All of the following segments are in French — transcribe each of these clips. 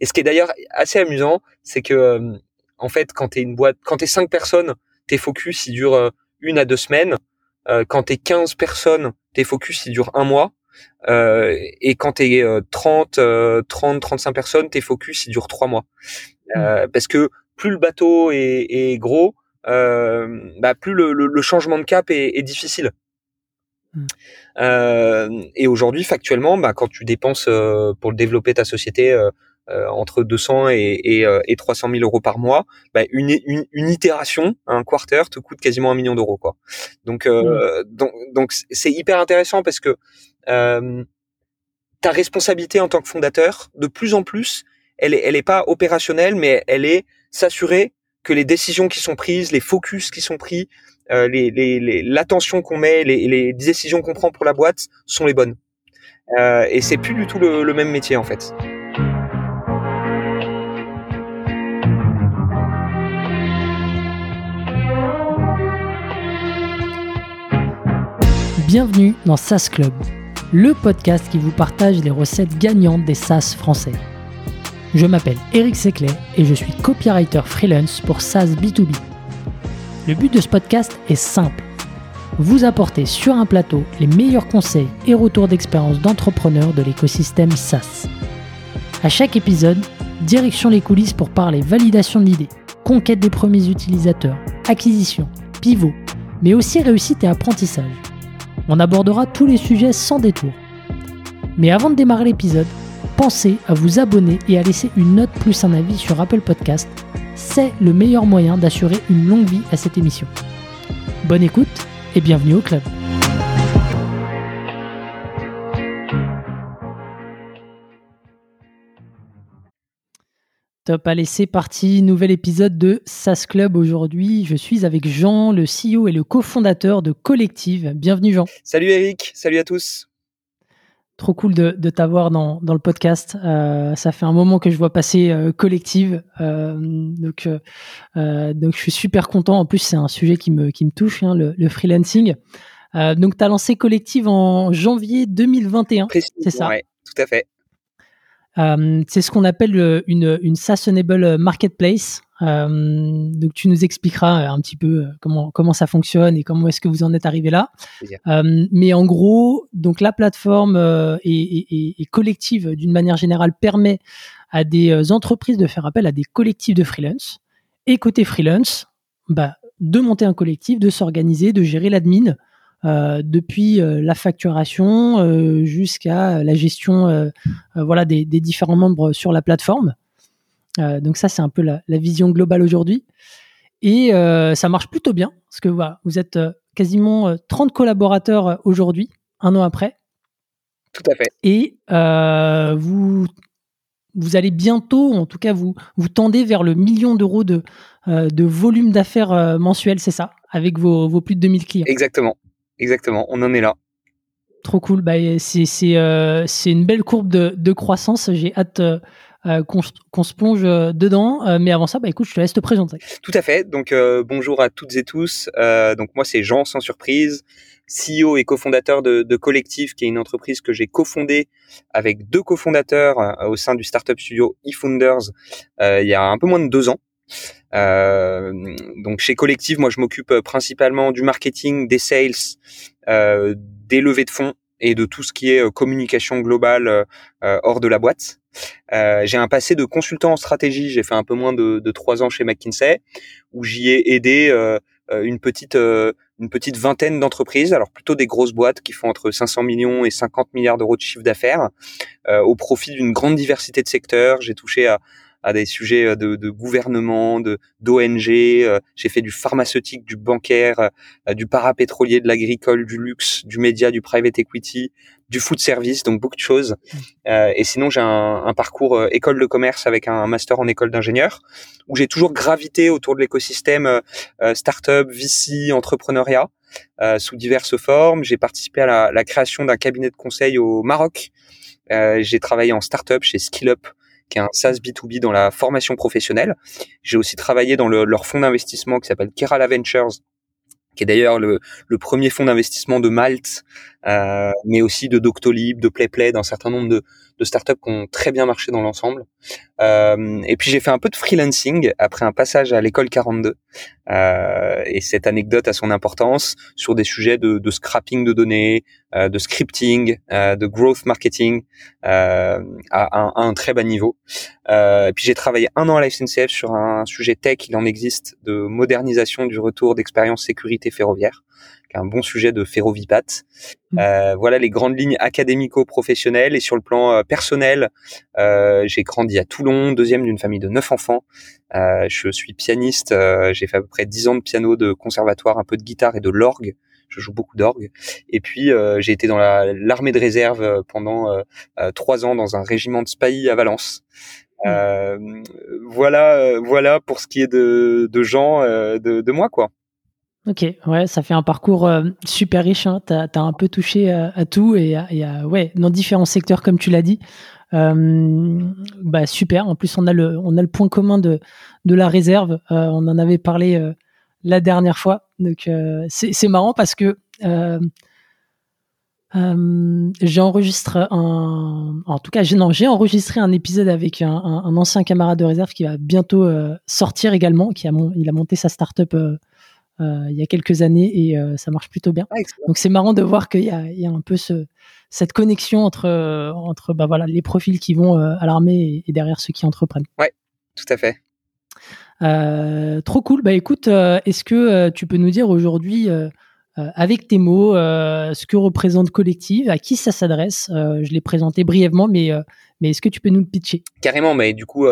Et ce qui est d'ailleurs assez amusant, c'est que en fait, quand t'es une boîte, quand t'es cinq personnes, tes focus ils durent une à deux semaines. quand t'es 15 personnes, tes focus ils durent un mois. Euh, et quand t'es es 30, 30, 35 personnes, tes focus ils durent trois mois. Euh, mmh. Parce que plus le bateau est, est gros, euh, bah, plus le, le, changement de cap est, est difficile. Mmh. Euh, et aujourd'hui, factuellement, bah, quand tu dépenses euh, pour développer ta société euh, entre 200 et, et, et, 300 000 euros par mois, bah, une, une, une, itération, un quarter, te coûte quasiment un million d'euros. quoi. Donc, mmh. donc, donc c'est hyper intéressant parce que ta responsabilité en tant que fondateur, de plus en plus, elle est, elle est pas opérationnelle, mais elle est s'assurer que les décisions qui sont prises, les focus qui sont pris, euh, les, l'attention qu'on met, les, les, décisions qu'on prend pour la boîte sont les bonnes. Euh, et c'est plus du tout le, même métier en fait. Bienvenue dans SaaS Club, le podcast qui vous partage les recettes gagnantes des SaaS français. Je m'appelle Eric Seclet et je suis copywriter freelance pour SaaS B2B. Le but de ce podcast est simple. Vous apporter sur un plateau les meilleurs conseils et retours d'expérience d'entrepreneurs de l'écosystème SaaS. À chaque épisode, direction les coulisses pour parler validation de l'idée, conquête des premiers utilisateurs, acquisition, pivot, mais aussi réussite et apprentissage. On abordera tous les sujets sans détour. Mais avant de démarrer l'épisode, pensez à vous abonner et à laisser une note plus un avis sur Apple Podcast. C'est le meilleur moyen d'assurer une longue vie à cette émission. Bonne écoute et bienvenue au club. Top, allez, c'est parti. Nouvel épisode de SAS Club aujourd'hui. Je suis avec Jean, le CEO et le cofondateur de Collective. Bienvenue Jean. Salut Eric, salut à tous. Trop cool de, de t'avoir dans, dans, le podcast. Euh, ça fait un moment que je vois passer euh, Collective. Euh, donc, donc, je suis super content. En plus, c'est un sujet qui me, qui me touche, hein, le, le, freelancing. donc, tu as lancé Collective en janvier 2021. C'est ça ouais, tout à fait. C'est ce qu'on appelle une, une sustainable marketplace. Euh, donc tu nous expliqueras un petit peu euh, comment comment ça fonctionne et comment est-ce que vous en êtes arrivé là. Euh, mais en gros, donc la plateforme est, collective d'une manière générale permet à des entreprises de faire appel à des collectifs de freelance. Et côté freelance, bah, de monter un collectif, de s'organiser, de gérer l'admin, euh, depuis la facturation euh, jusqu'à la gestion voilà des, des, différents membres sur la plateforme. Euh, donc ça, c'est un peu la, vision globale aujourd'hui. Et euh, ça marche plutôt bien, parce que voilà, vous êtes euh, quasiment 30 collaborateurs aujourd'hui, un an après. Tout à fait. Et vous, vous allez bientôt, en tout cas, vous, vous tendez vers le million d'euros de, de volume d'affaires mensuel, c'est ça, avec vos, vos, plus de 2000 clients. Exactement, exactement, on en est là. Trop cool, bah, c'est une belle courbe de, de croissance, j'ai hâte euh, qu'on se plonge euh, dedans. Euh, mais avant ça, bah, écoute, je te laisse te présenter. Tout à fait. Donc, bonjour à toutes et tous. donc, moi, c'est Jean, sans surprise, CEO et cofondateur de, de Collectif, qui est une entreprise que j'ai cofondée avec deux cofondateurs au sein du startup studio eFounders il y a un peu moins de deux ans. Euh, donc chez Collective, moi je m'occupe principalement du marketing, des sales, euh, des levées de fonds et de tout ce qui est communication globale hors de la boîte. Euh, j'ai un passé de consultant en stratégie. J'ai fait un peu moins de, de trois ans chez McKinsey, où j'y ai aidé euh, euh, une petite une petite vingtaine d'entreprises, alors plutôt des grosses boîtes qui font entre 500 millions et 50 milliards d'euros de chiffre d'affaires, au profit d'une grande diversité de secteurs. J'ai touché à, à des sujets de, de gouvernement, de d'ONG. J'ai fait du pharmaceutique, du bancaire, du parapétrolier, de l'agricole, du luxe, du média, du private equity, du food service, donc beaucoup de choses. Euh, et sinon, j'ai un, un, parcours euh, école de commerce avec un master en école d'ingénieur, où j'ai toujours gravité autour de l'écosystème euh, euh startup, VC, entrepreneuriat, euh, sous diverses formes. J'ai participé à la, la création d'un cabinet de conseil au Maroc. j'ai travaillé en startup chez SkillUp, qui est un SaaS B2B dans la formation professionnelle. J'ai aussi travaillé dans le, leur fonds d'investissement qui s'appelle Kerala Ventures, qui est d'ailleurs le, le, premier fonds d'investissement de Malte euh, mais aussi de Doctolib, de PlayPlay, d'un certain nombre de, de startups qui ont très bien marché dans l'ensemble. Euh, et puis j'ai fait un peu de freelancing après un passage à l'école 42. Euh, et cette anecdote a son importance sur des sujets de, de scrapping de données, euh, de scripting, euh, de growth marketing à un, à, un, très bas niveau. et puis j'ai travaillé un an à la SNCF sur un sujet tech, il en existe, de modernisation du retour d'expérience sécurité ferroviaire un bon sujet de Ferrovipat. Mmh. Euh, voilà les grandes lignes académico-professionnelles et sur le plan euh, personnel, euh, j'ai grandi à Toulon, deuxième d'une famille de neuf enfants. je suis pianiste, j'ai fait à peu près dix ans de piano, de conservatoire, un peu de guitare et de l'orgue. Je joue beaucoup d'orgue. Et puis j'ai été dans l'armée de réserve pendant trois ans dans un régiment de Spahis à Valence. Mmh. voilà, voilà pour ce qui est de, de gens, de, de moi quoi. Ok, ouais, ça fait un parcours euh, super riche. Hein. Tu as, un peu touché euh, à, tout et, ouais, dans différents secteurs, comme tu l'as dit. Euh, bah, super. En plus, on a le, on a le point commun de, de la réserve. on en avait parlé la dernière fois. C'est marrant parce que j'ai enregistré un, en tout cas, j'ai enregistré un épisode avec un, ancien camarade de réserve qui va bientôt sortir également, qui a, il a monté sa startup il y a quelques années et euh, ça marche plutôt bien. Ah, Donc c'est marrant de voir qu'il y, y a, un peu ce, cette connexion entre, entre bah, voilà, les profils qui vont euh, à l'armée et, derrière ceux qui entreprennent. Ouais, tout à fait. Euh, trop cool. Bah écoute, est-ce que tu peux nous dire aujourd'hui, avec tes mots, ce que représente Collective, à qui ça s'adresse? Je l'ai présenté brièvement, mais, mais est-ce que tu peux nous le pitcher? Carrément, mais du coup,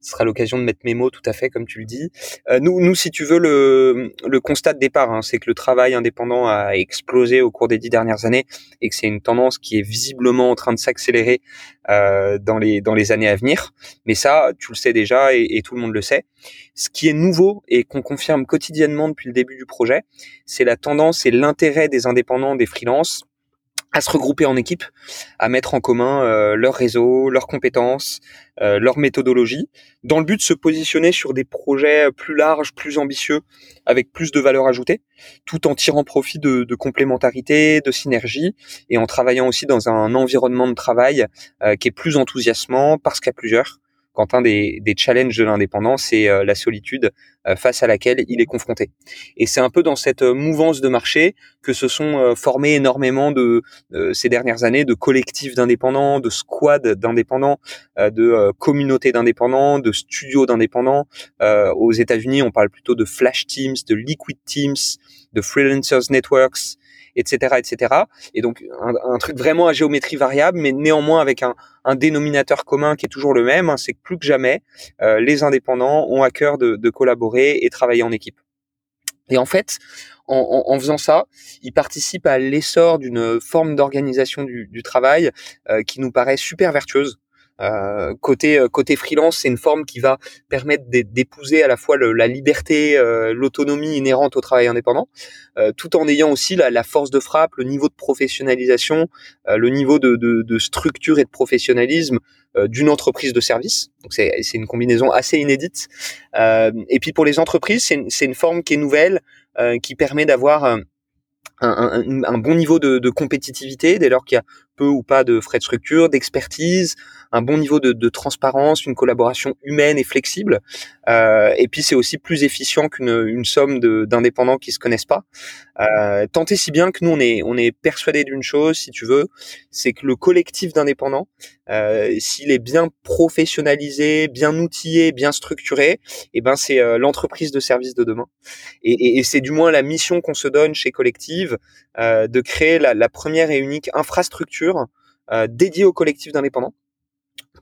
ce sera l'occasion de mettre mes mots tout à fait comme tu le dis. Euh, nous, nous, si tu veux, le, le constat de départ, hein, c'est que le travail indépendant a explosé au cours des dix dernières années et que c'est une tendance qui est visiblement en train de s'accélérer euh, dans les dans les années à venir. Mais ça, tu le sais déjà et, et tout le monde le sait. Ce qui est nouveau et qu'on confirme quotidiennement depuis le début du projet, c'est la tendance et l'intérêt des indépendants, des freelances à se regrouper en équipe, à mettre en commun euh, leur réseau, leurs compétences, euh, leur méthodologie, dans le but de se positionner sur des projets plus larges, plus ambitieux, avec plus de valeur ajoutée, tout en tirant profit de, de complémentarité, de synergie, et en travaillant aussi dans un environnement de travail euh, qui est plus enthousiasmant parce qu'à plusieurs, un des, des challenges de l'indépendance, c'est euh, la solitude euh, face à laquelle il est confronté. Et c'est un peu dans cette euh, mouvance de marché que se sont formés énormément de ces dernières années de collectifs d'indépendants, de squads d'indépendants, de communautés d'indépendants, de studios d'indépendants. aux États-Unis, on parle plutôt de flash teams, de liquid teams, de freelancers networks etc., etc. Et donc un, truc vraiment à géométrie variable, mais néanmoins avec un, dénominateur commun qui est toujours le même, hein, c'est que plus que jamais, euh, les indépendants ont à cœur de, collaborer et travailler en équipe. Et en fait, en, faisant ça, ils participent à l'essor d'une forme d'organisation du, travail euh, qui nous paraît super vertueuse. Euh, côté euh, côté freelance, c'est une forme qui va permettre d'épouser à la fois la liberté, euh, l'autonomie inhérente au travail indépendant, tout en ayant aussi la, force de frappe, le niveau de professionnalisation, le niveau de, de, structure et de professionnalisme d'une entreprise de service. Donc c'est une combinaison assez inédite. et puis pour les entreprises, c'est une, forme qui est nouvelle, qui permet d'avoir un, un, bon niveau de, de compétitivité dès lors qu'il y a peu ou pas de frais de structure, d'expertise, un bon niveau de, transparence, une collaboration humaine et flexible. Euh, et puis c'est aussi plus efficient qu'une une somme d'indépendants qui se connaissent pas. Euh, tant et si bien que nous on est on est persuadé d'une chose, si tu veux, c'est que le collectif d'indépendants, euh, s'il est bien professionnalisé, bien outillé, bien structuré, et eh ben c'est euh, l'entreprise de service de demain. Et, c'est du moins la mission qu'on se donne chez Collective de créer la première et unique infrastructure euh, dédié au collectif d'indépendants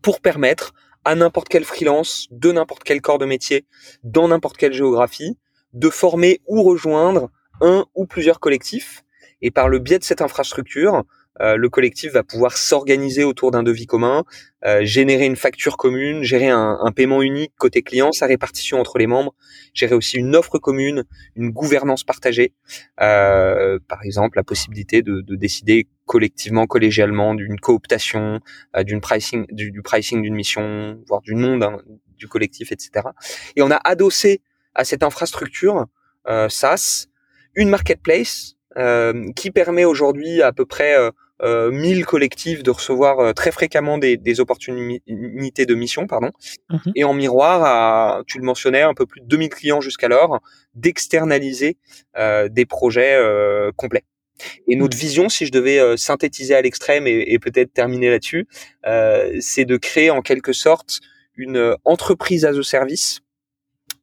pour permettre à n'importe quel freelance, de n'importe quel corps de métier, dans n'importe quelle géographie, de former ou rejoindre un ou plusieurs collectifs. Et par le biais de cette infrastructure, euh, le collectif va pouvoir s'organiser autour d'un devis commun, euh, générer une facture commune, gérer un, paiement unique côté client, sa répartition entre les membres, gérer aussi une offre commune, une gouvernance partagée, euh, par exemple la possibilité de, décider collectivement, collégialement d'une cooptation, d'une pricing, du, pricing d'une mission, voire du nom du collectif, etc. Et on a adossé à cette infrastructure SaaS une marketplace qui permet aujourd'hui à peu près euh, 1000 collectifs de recevoir euh, très fréquemment des, des, opportunités de mission, pardon. Mhm. Et en miroir, à, tu le mentionnais, un peu plus de 2000 clients jusqu'alors, d'externaliser euh, des projets euh, complets. Et notre mhm. vision, si je devais synthétiser à l'extrême et, et peut-être terminer là-dessus, c'est de créer en quelque sorte une entreprise as a service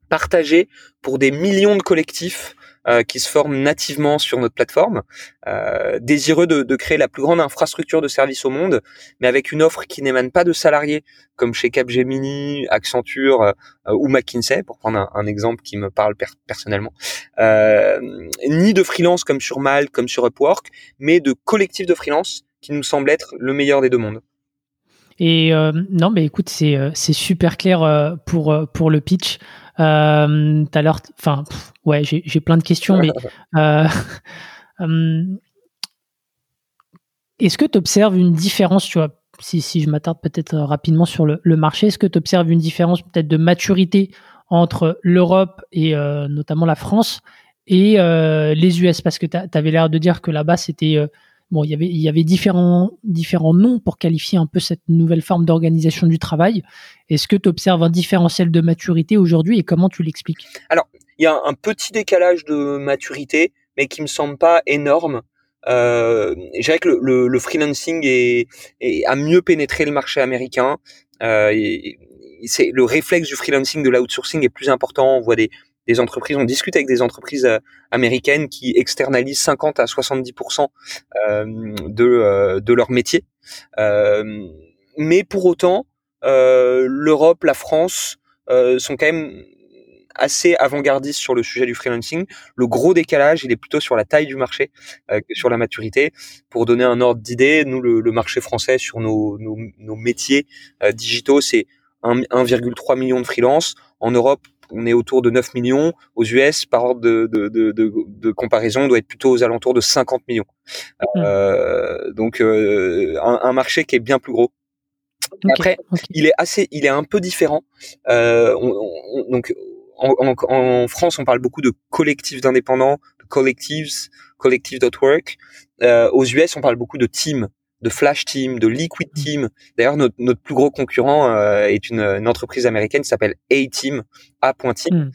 partagée pour des millions de collectifs euh, qui se forment nativement sur notre plateforme, euh, désireux de, de, créer la plus grande infrastructure de services au monde, mais avec une offre qui n'émane pas de salariés comme chez Capgemini, Accenture euh, ou McKinsey, pour prendre un, un, exemple qui me parle personnellement, euh, ni de freelance comme sur Mal, comme sur Upwork, mais de collectifs de freelance qui nous semble être le meilleur des deux mondes. Et euh, non, mais écoute, c'est c'est super clair pour pour le pitch. Euh, tout à l'heure, enfin, ouais, j'ai plein de questions, mais euh, euh, est-ce que tu observes une différence, tu vois, si, si je m'attarde peut-être rapidement sur le, le marché, est-ce que tu observes une différence peut-être de maturité entre l'Europe et notamment la France et les US Parce que tu avais l'air de dire que là-bas, c'était bon, il y avait, différents, différents noms pour qualifier un peu cette nouvelle forme d'organisation du travail. Est-ce que tu observes un différentiel de maturité aujourd'hui et comment tu l'expliques? Alors, il y a un petit décalage de maturité, mais qui me semble pas énorme. Euh, je dirais que le, le, freelancing est, a mieux pénétré le marché américain. Euh, c'est le réflexe du freelancing, de l'outsourcing est plus important. On voit des, des entreprises, on discute avec des entreprises euh, américaines qui externalisent 50 à 70% euh, de, euh, de leur métier. mais pour autant, l'Europe, la France sont quand même assez avant-gardistes sur le sujet du freelancing. Le gros décalage, il est plutôt sur la taille du marché que sur la maturité. Pour donner un ordre d'idée, nous, le, marché français sur nos, nos, nos métiers digitaux, c'est 1,3 million de freelance. En Europe, on est autour de 9 millions. Aux US, par ordre de, de, de, de, comparaison, on doit être plutôt aux alentours de 50 millions. Hmm. Euh, donc euh, un, marché qui est bien plus gros. Après, il est assez, il est un peu différent. Euh, donc en, France, on parle beaucoup de collectifs d'indépendants, de collectives, collective.work. Euh, aux US, on parle beaucoup de teams de Flash Team, de Liquid mm. Team. D'ailleurs, notre, notre, plus gros concurrent euh, est une, une, entreprise américaine qui s'appelle A-Team, A.Team, mm.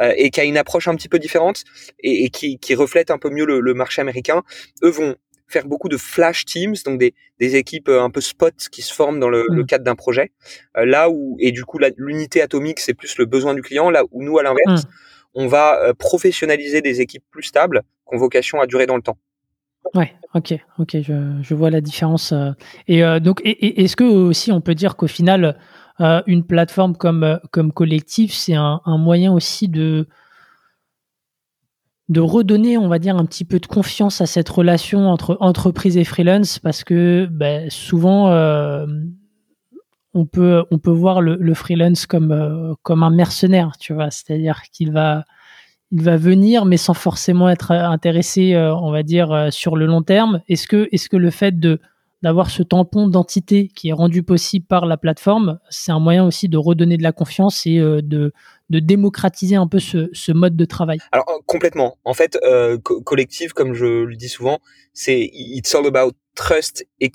euh, et qui a une approche un petit peu différente et, et qui, qui, reflète un peu mieux le, le, marché américain. Eux vont faire beaucoup de Flash Teams, donc des, des équipes euh, un peu spot qui se forment dans le, le mm. cadre d'un projet. là où, et du coup, l'unité atomique, c'est plus le besoin du client, là où nous, à l'inverse, on va professionnaliser des équipes plus stables, qui ont vocation à durer dans le temps. Ouais, ok, ok, je, je vois la différence. Euh. Et euh, donc, est-ce que aussi on peut dire qu'au final, euh, une plateforme comme collectif, c'est un, moyen aussi de redonner, on va dire, un petit peu de confiance à cette relation entre entreprise et freelance, parce que ben, souvent on peut voir le, le freelance comme comme un mercenaire, tu vois, c'est-à-dire qu'il va il va venir, mais sans forcément être intéressé, euh, on va dire, euh, sur le long terme. Est-ce que, est-ce que le fait d'avoir ce tampon d'entité qui est rendu possible par la plateforme, c'est un moyen aussi de redonner de la confiance et euh, de, de démocratiser un peu ce, ce, mode de travail? Alors complètement. En fait, collectif, comme je le dis souvent, c'est it's all about trust et,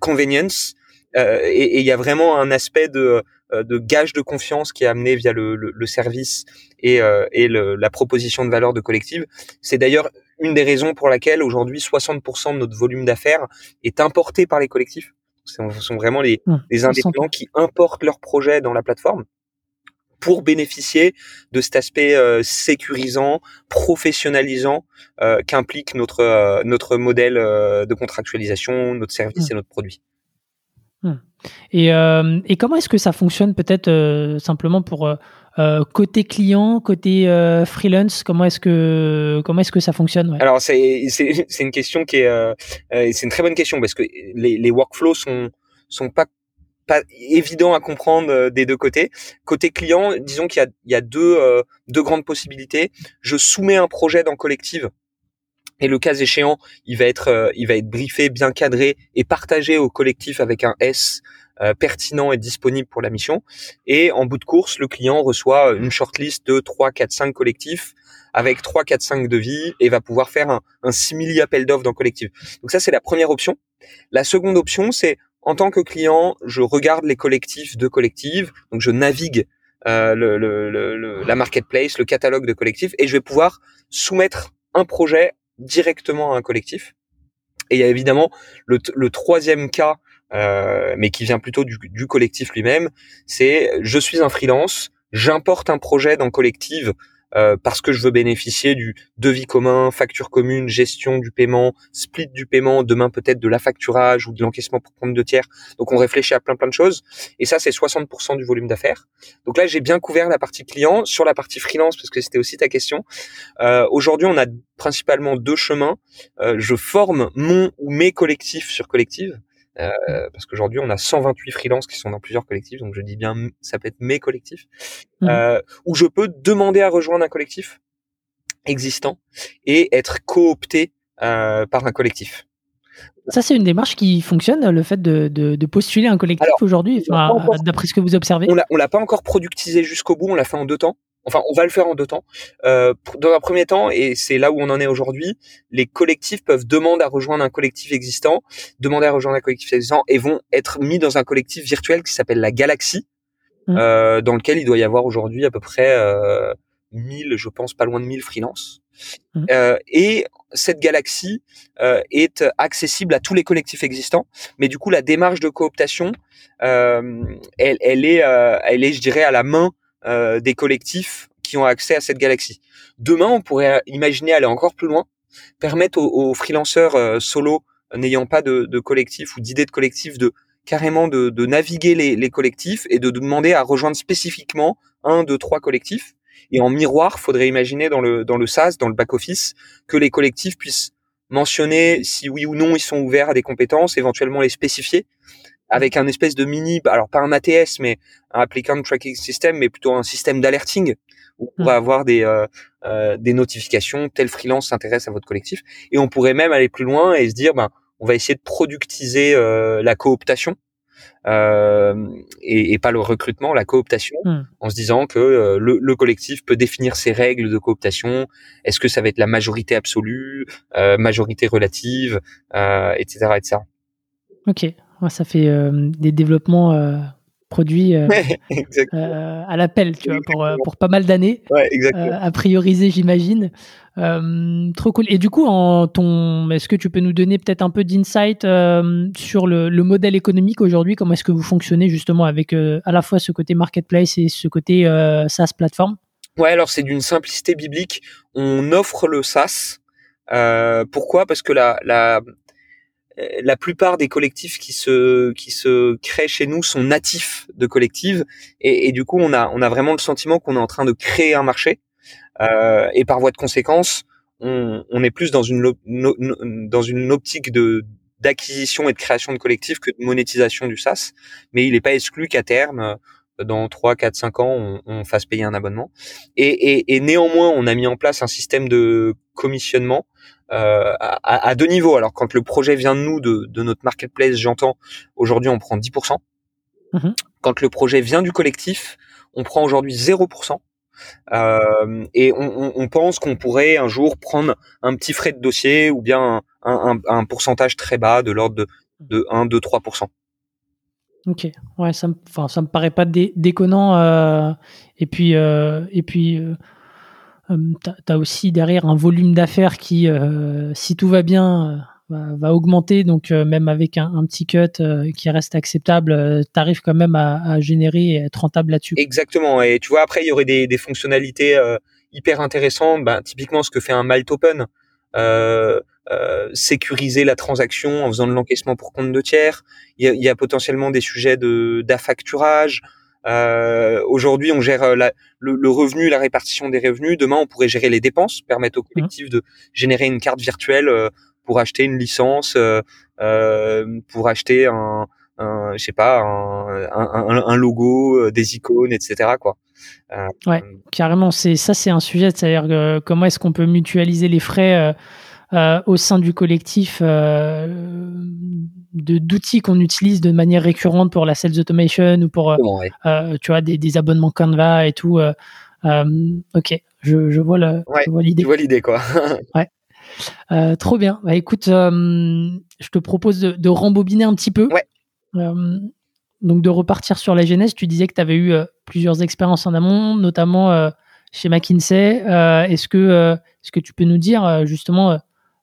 convenience. et il y a vraiment un aspect de euh, de gage de confiance qui est amené via le, le, service et, euh, et la proposition de valeur de collective. C'est d'ailleurs une des raisons pour laquelle aujourd'hui 60% de notre volume d'affaires est importé par les collectifs. Ce sont vraiment les, les indépendants qui importent leurs projets dans la plateforme pour bénéficier de cet aspect euh, sécurisant, professionnalisant euh, qu'implique notre notre modèle de contractualisation, notre service et notre produit. Mmh. Et, euh, et comment est-ce que ça fonctionne peut-être euh, simplement pour euh, côté client, côté freelance Comment est-ce que comment est-ce que ça fonctionne Alors c'est c'est une question qui est c'est une très bonne question parce que les les workflows sont sont pas pas évidents à comprendre des deux côtés. Côté client, disons qu'il y a il y a deux deux grandes possibilités. Je soumets un projet dans collective et le cas échéant, il va être, il va être briefé, bien cadré et partagé au collectif avec un S pertinent et disponible pour la mission. Et en bout de course, le client reçoit une shortlist de 3, 4, 5 collectifs avec 3, 4, 5 devis et va pouvoir faire un, un simili appel d'offres dans collectif. Donc ça, c'est la première option. La seconde option, c'est en tant que client, je regarde les collectifs de collectifs, donc je navigue euh, le, le, le, la marketplace, le catalogue de collectifs, et je vais pouvoir soumettre un projet directement à un collectif. Et il y a évidemment le, troisième cas, euh, mais qui vient plutôt du, du collectif lui-même, c'est je suis un freelance, j'importe un projet dans collectif euh, parce que je veux bénéficier du devis commun, facture commune, gestion du paiement, split du paiement, demain peut-être de la facturage ou de l'encaissement pour compte de tiers. Donc on réfléchit à plein plein de choses. Et ça, c'est 60% du volume d'affaires. Donc là, j'ai bien couvert la partie client. Sur la partie freelance, parce que c'était aussi ta question, euh, aujourd'hui, on a principalement deux chemins. Euh, je forme mon ou mes collectifs sur Collective. Euh, parce qu'aujourd'hui on a 128 freelances qui sont dans plusieurs collectifs, donc je dis bien ça peut être mes collectifs, mmh. euh, où je peux demander à rejoindre un collectif existant et être coopté euh, par un collectif. Ça, c'est une démarche qui fonctionne, le fait de, de, de postuler un collectif aujourd'hui, d'après ce que vous observez? On l'a pas encore productisé jusqu'au bout, on l'a fait en deux temps. Enfin, on va le faire en deux temps. Euh, dans un premier temps, et c'est là où on en est aujourd'hui, les collectifs peuvent demander à rejoindre un collectif existant, demander à rejoindre un collectif existant, et vont être mis dans un collectif virtuel qui s'appelle la Galaxie, mmh. euh, dans lequel il doit y avoir aujourd'hui à peu près euh, 1000, je pense, pas loin de 1000 freelances. Mmh. Euh, et cette galaxie euh, est accessible à tous les collectifs existants, mais du coup la démarche de cooptation, euh, elle, elle est, euh, elle est, je dirais, à la main euh, des collectifs qui ont accès à cette galaxie. Demain, on pourrait imaginer aller encore plus loin, permettre aux, aux freelanceurs euh, solo n'ayant pas de, de, collectif ou d'idées de collectif de carrément de, de naviguer les, les, collectifs et de demander à rejoindre spécifiquement un, deux, trois collectifs. Et en miroir, faudrait imaginer dans le dans le SaaS, dans le back office, que les collectifs puissent mentionner si oui ou non ils sont ouverts à des compétences, éventuellement les spécifier avec un espèce de mini, alors pas un ATS, mais un applicant tracking system, mais plutôt un système d'alerting où on va hmm. avoir des euh, euh, des notifications, tel freelance s'intéresse à votre collectif, et on pourrait même aller plus loin et se dire, ben, on va essayer de productiser euh, la cooptation. Euh, et, et, pas le recrutement, la cooptation, hmm. en se disant que euh, le, le, collectif peut définir ses règles de cooptation. Est-ce que ça va être la majorité absolue, euh, majorité relative, etc., etc. Ok, ça fait euh, des développements euh, produits euh, à l'appel, tu vois, pour, pour pas mal d'années. Ouais, à prioriser, j'imagine. trop cool. Et du coup, en ton, est-ce que tu peux nous donner peut-être un peu d'insight sur le, le, modèle économique aujourd'hui? Comment est-ce que vous fonctionnez justement avec à la fois ce côté marketplace et ce côté SaaS plateforme? Ouais, alors c'est d'une simplicité biblique. On offre le SaaS. Pourquoi? Parce que la, la, la plupart des collectifs qui se qui se créent chez nous sont natifs de collectifs et, et du coup on a on a vraiment le sentiment qu'on est en train de créer un marché. Euh, et par voie de conséquence on, on est plus dans une dans une optique de d'acquisition et de création de collectifs que de monétisation du SaaS. Mais il n'est pas exclu qu'à terme dans 3, 4, 5 ans, on, on fasse payer un abonnement. Et, et, et, néanmoins, on a mis en place un système de commissionnement euh, à, à, deux niveaux. Alors quand le projet vient de nous, de, de notre marketplace, j'entends, aujourd'hui on prend 10%. Mmh quand le projet vient du collectif, on prend aujourd'hui 0%. Euh, et on, on, pense qu'on pourrait un jour prendre un petit frais de dossier ou bien un, un, un pourcentage très bas de l'ordre de, de 1, 2, 3%. Ok, ouais, ça me, enfin, ça me paraît pas déconnant. Euh, et puis, euh, et puis, euh, Hum, tu as aussi derrière un volume d'affaires qui, euh, si tout va bien, va, augmenter. Donc même avec un, petit cut qui reste acceptable, tu arrives quand même à, générer et être rentable là-dessus. Exactement. Et tu vois, après, il y aurait des, fonctionnalités hyper intéressantes. Ben, typiquement, ce que fait un Malt Open. Sécuriser la transaction en faisant de l'encaissement pour compte de tiers. Il y a, il y a potentiellement des sujets de d'affacturage. Euh, Aujourd'hui, on gère euh, la, le, le, revenu, la répartition des revenus. Demain, on pourrait gérer les dépenses, permettre au mmh. collectif de générer une carte virtuelle euh, pour acheter une licence, euh, euh, pour acheter un, un je sais pas, un, un, un, logo, des icônes, etc. Quoi. ouais, carrément. C'est ça, c'est un sujet. C'est-à-dire comment est-ce qu'on peut mutualiser les frais au sein du collectif d'outils qu'on utilise de manière récurrente pour la sales automation ou pour tu vois des, abonnements Canva et tout. ok, je, je vois l'idée. Tu vois l'idée quoi. ouais. Euh, trop bien. Bah, écoute, euh, je te propose de, rembobiner un petit peu. Ouais. Euh, donc de repartir sur la genèse. Tu disais que tu avais eu plusieurs expériences en amont, notamment chez McKinsey. est-ce que, est-ce que tu peux nous dire justement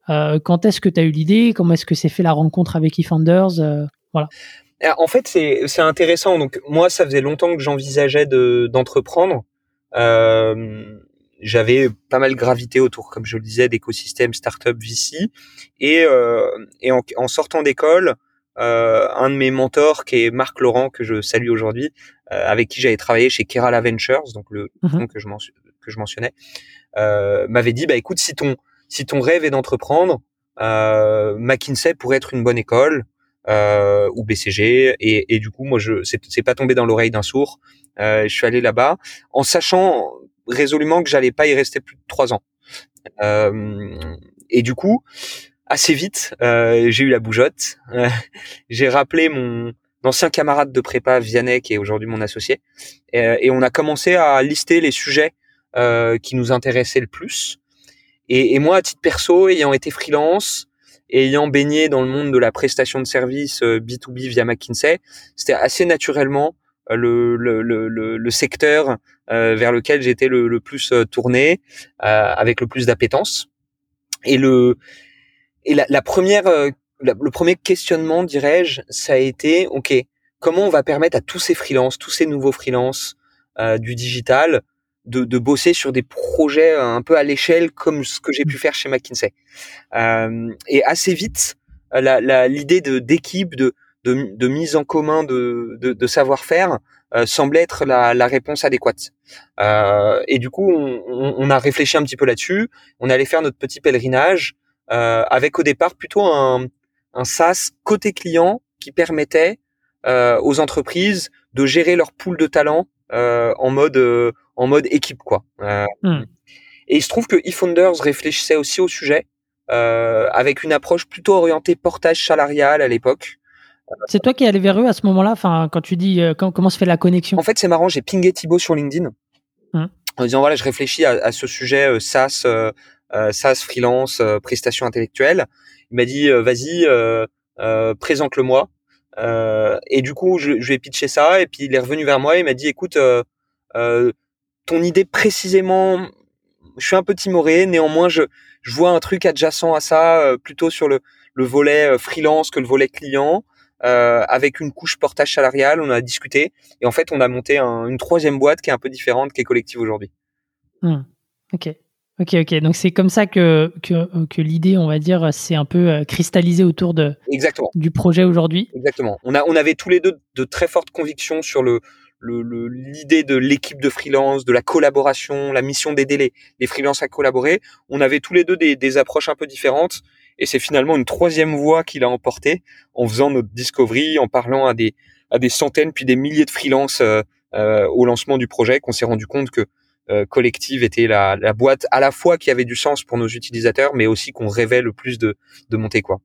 quand est-ce que tu as eu l'idée? Comment est-ce que s'est fait la rencontre avec eFounders Voilà. En fait, c'est intéressant. Donc moi, ça faisait longtemps que j'envisageais d'entreprendre j'avais pas mal gravité autour, comme je le disais, d'écosystèmes startup VC. Et, euh, et en, en, sortant d'école, euh, un de mes mentors, qui est Marc Laurent, que je salue aujourd'hui, euh, avec qui j'avais travaillé chez Kerala Ventures, donc le mhm. fonds que je, que je mentionnais, euh, m'avait dit, bah écoute, si ton si ton rêve est d'entreprendre, euh, McKinsey pourrait être une bonne école. Euh, ou BCG et, et, du coup moi je c'est pas tombé dans l'oreille d'un sourd euh, je suis allé là-bas en sachant résolument que j'allais pas y rester plus de trois ans. Euh, et du coup, assez vite, euh, j'ai eu la bougeotte. Euh, j'ai rappelé mon ancien camarade de prépa, Vianney, qui est aujourd'hui mon associé, et, on a commencé à lister les sujets qui nous intéressaient le plus. Et, et, moi, à titre perso, ayant été freelance, ayant baigné dans le monde de la prestation de services B2B via McKinsey, c'était assez naturellement le, le, le, le secteur euh, vers lequel j'étais le, le, plus euh, tourné, euh, avec le plus d'appétence. Et le et la, la première, le premier questionnement, dirais-je, ça a été, ok, comment on va permettre à tous ces freelances, tous ces nouveaux freelances du digital, de, de, bosser sur des projets un peu à l'échelle comme ce que j'ai pu faire chez McKinsey. Euh, et assez vite, l'idée de d'équipe, de, de, de, mise en commun de, de, de savoir-faire euh, semblait être la, la réponse adéquate. Euh, et du coup, on, on, a réfléchi un petit peu là-dessus. On allait faire notre petit pèlerinage euh, avec au départ plutôt un, un SaaS côté client qui permettait euh, aux entreprises de gérer leur pool de talents en mode en mode équipe quoi. Hmm. Et il se trouve que eFounders réfléchissait aussi au sujet avec une approche plutôt orientée portage salarial à l'époque. C'est toi qui es allé vers eux à ce moment-là, enfin, quand tu dis euh, comment se fait la connexion? En fait, c'est marrant, j'ai pingé Thibaut sur LinkedIn hum. en disant voilà, je réfléchis à, ce sujet euh, SaaS, euh, SaaS freelance, prestation intellectuelle. Il m'a dit vas-y, présente-le-moi. Et du coup, je, je lui ai pitché ça, et puis il est revenu vers moi, et il m'a dit écoute, ton idée précisément, je suis un peu timoré, néanmoins, je, vois un truc adjacent à ça, plutôt sur le, le volet freelance que le volet client. Euh, avec une couche portage salarial. On a discuté et en fait, on a monté une troisième boîte qui est un peu différente, qui est collective aujourd'hui. Hmm. Ok. Ok, ok. Donc c'est comme ça que, que, que l'idée, on va dire, s'est un peu euh, cristallisée autour de, Exactement. du projet aujourd'hui. Exactement. On, a, on avait tous les deux de très fortes convictions sur le, l'idée de l'équipe de freelance, de la collaboration, la mission d'aider les, les freelances à collaborer. On avait tous les deux des, des approches un peu différentes et c'est finalement une troisième voie qu'il a emporté en faisant notre discovery, en parlant à des, à des centaines puis des milliers de freelances euh, euh, au lancement du projet, qu'on s'est rendu compte que Collective était la, la, boîte à la fois qui avait du sens pour nos utilisateurs, mais aussi qu'on rêvait le plus de, de monter. quoi.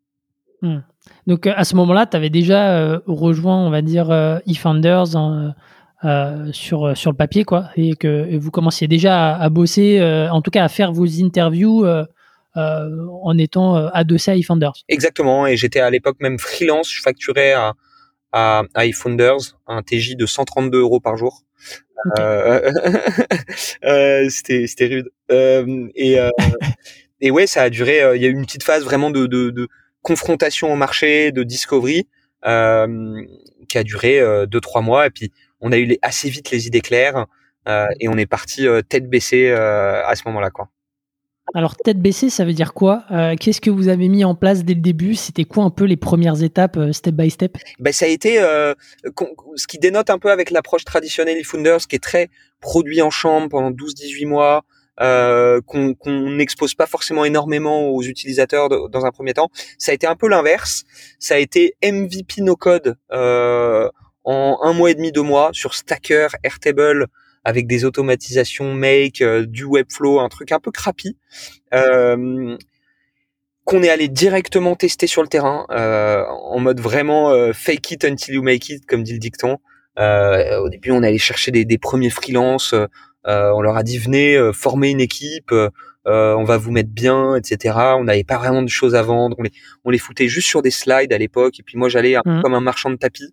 Hmm. Donc à ce moment-là, tu avais déjà rejoint, on va dire, eFounders sur, sur le papier, quoi, et que vous commenciez déjà à, à bosser, en tout cas à faire vos interviews euh, en étant euh, adossé à eFounders. Exactement, et j'étais à l'époque même freelance, je facturais à, à, à eFounders un TJ de 132 euros par jour. Euh, euh, c'était c'était rude. Euh, et et ouais, ça a duré. Il y a eu une petite phase vraiment de, de, de confrontation au marché, de discovery, qui a duré deux trois mois. Et puis on a eu les, assez vite les idées claires et on est parti tête baissée à ce moment-là, quoi. Alors tête baissée, ça veut dire quoi? Euh, Qu'est-ce que vous avez mis en place dès le début? C'était quoi un peu les premières étapes, euh, step by step? Ben, Ça a été euh, ce qui dénote un peu avec l'approche traditionnelle eFounders, qui est très produit en chambre pendant 12-18 mois, qu'on n'expose pas forcément énormément aux utilisateurs dans un premier temps. Ça a été un peu l'inverse. Ça a été MVP no code en un mois et demi, deux mois sur Stacker, Airtable, avec des automatisations make, euh, du webflow, un truc un peu crappy. Euh, qu'on est allé directement tester sur le terrain en mode vraiment fake it until you make it, comme dit le dicton. au début, on est allé chercher des, des premiers freelances. on leur a dit venez former une équipe. on va vous mettre bien, etc. On n'avait pas vraiment de choses à vendre. On les, on les foutait juste sur des slides à l'époque. Et puis moi, j'allais mmh. comme un marchand de tapis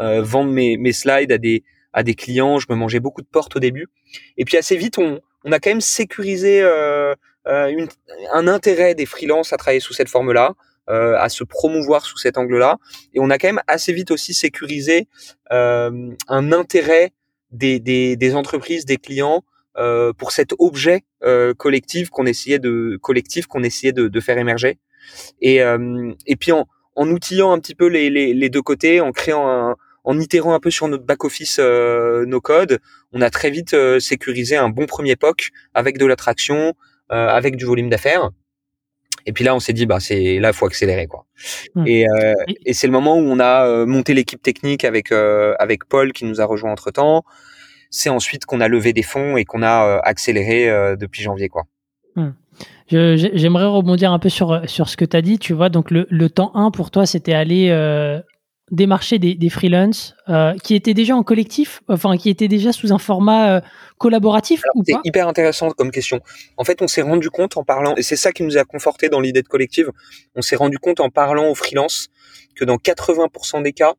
vendre mes, mes slides à des à des clients. Je me mangeais beaucoup de portes au début. Et puis assez vite, on, on a quand même sécurisé euh, euh, une, un intérêt des freelances à travailler sous cette forme-là, euh, à se promouvoir sous cet angle-là. Et on a quand même assez vite aussi sécurisé euh, un intérêt des, des, des, entreprises, des clients euh, pour cet objet euh, collectif qu'on essayait de collectif qu'on essayait de, de, faire émerger. Et, et puis en, en outillant un petit peu les, les, les deux côtés, en créant un, en itérant un peu sur notre back office euh, nos codes, on a très vite euh, sécurisé un bon premier POC avec de l'attraction, euh, avec du volume d'affaires. Et puis là, on s'est dit, bah c'est là, faut accélérer quoi. Mmh. Et, et c'est le moment où on a monté l'équipe technique avec avec Paul qui nous a rejoint entre temps. C'est ensuite qu'on a levé des fonds et qu'on a accéléré depuis janvier quoi. Mmh. J'aimerais rebondir un peu sur, sur ce que tu as dit. Tu vois, donc le, le temps 1 pour toi, c'était aller démarcher des, des freelances euh, qui étaient déjà en collectif, enfin qui étaient déjà sous un format euh, collaboratif C'est hyper intéressant comme question. En fait, on s'est rendu compte en parlant, et c'est ça qui nous a conforté dans l'idée de collective, on s'est rendu compte en parlant aux freelances que dans 80% des cas,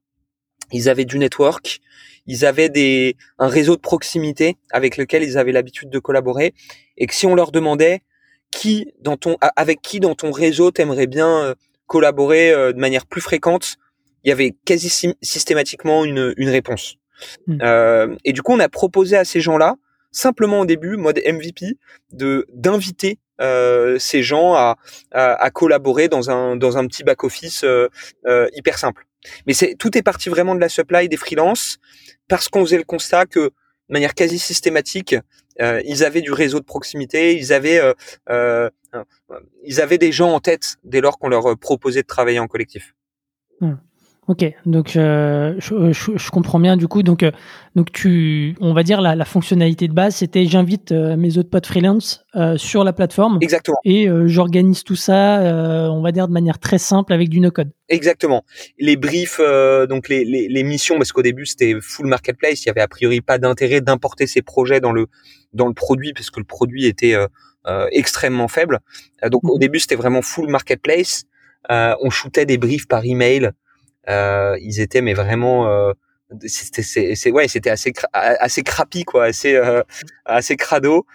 ils avaient du network, ils avaient des, un réseau de proximité avec lequel ils avaient l'habitude de collaborer, et que si on leur demandait qui dans ton, avec qui dans ton réseau t'aimerais bien euh, collaborer de manière plus fréquente, il y avait quasi systématiquement une, une réponse. Hmm. Euh, et du coup, on a proposé à ces gens-là, simplement au début, mode MVP, de d'inviter euh, ces gens à, à, collaborer dans un dans un petit back office euh, euh, hyper simple. Mais c'est tout est parti vraiment de la supply des freelances parce qu'on faisait le constat que de manière quasi systématique, euh, ils avaient du réseau de proximité, ils avaient euh, ils avaient des gens en tête dès lors qu'on leur proposait de travailler en collectif. Hmm. Ok, donc euh, je, je, comprends bien du coup. Donc, euh, donc tu, on va dire la, la fonctionnalité de base, c'était j'invite euh, mes autres potes freelance sur la plateforme. Exactement. Et j'organise tout ça, on va dire de manière très simple avec du no-code. Exactement. Les briefs, donc les, les, les, missions, parce qu'au début c'était full marketplace, il y avait a priori pas d'intérêt d'importer ces projets dans le dans le produit parce que le produit était extrêmement faible. donc au mmh. début c'était vraiment full marketplace. on shootait des briefs par email. Euh, ils étaient mais vraiment euh, c'était c'est ouais c'était assez assez crappy quoi assez euh, assez crado.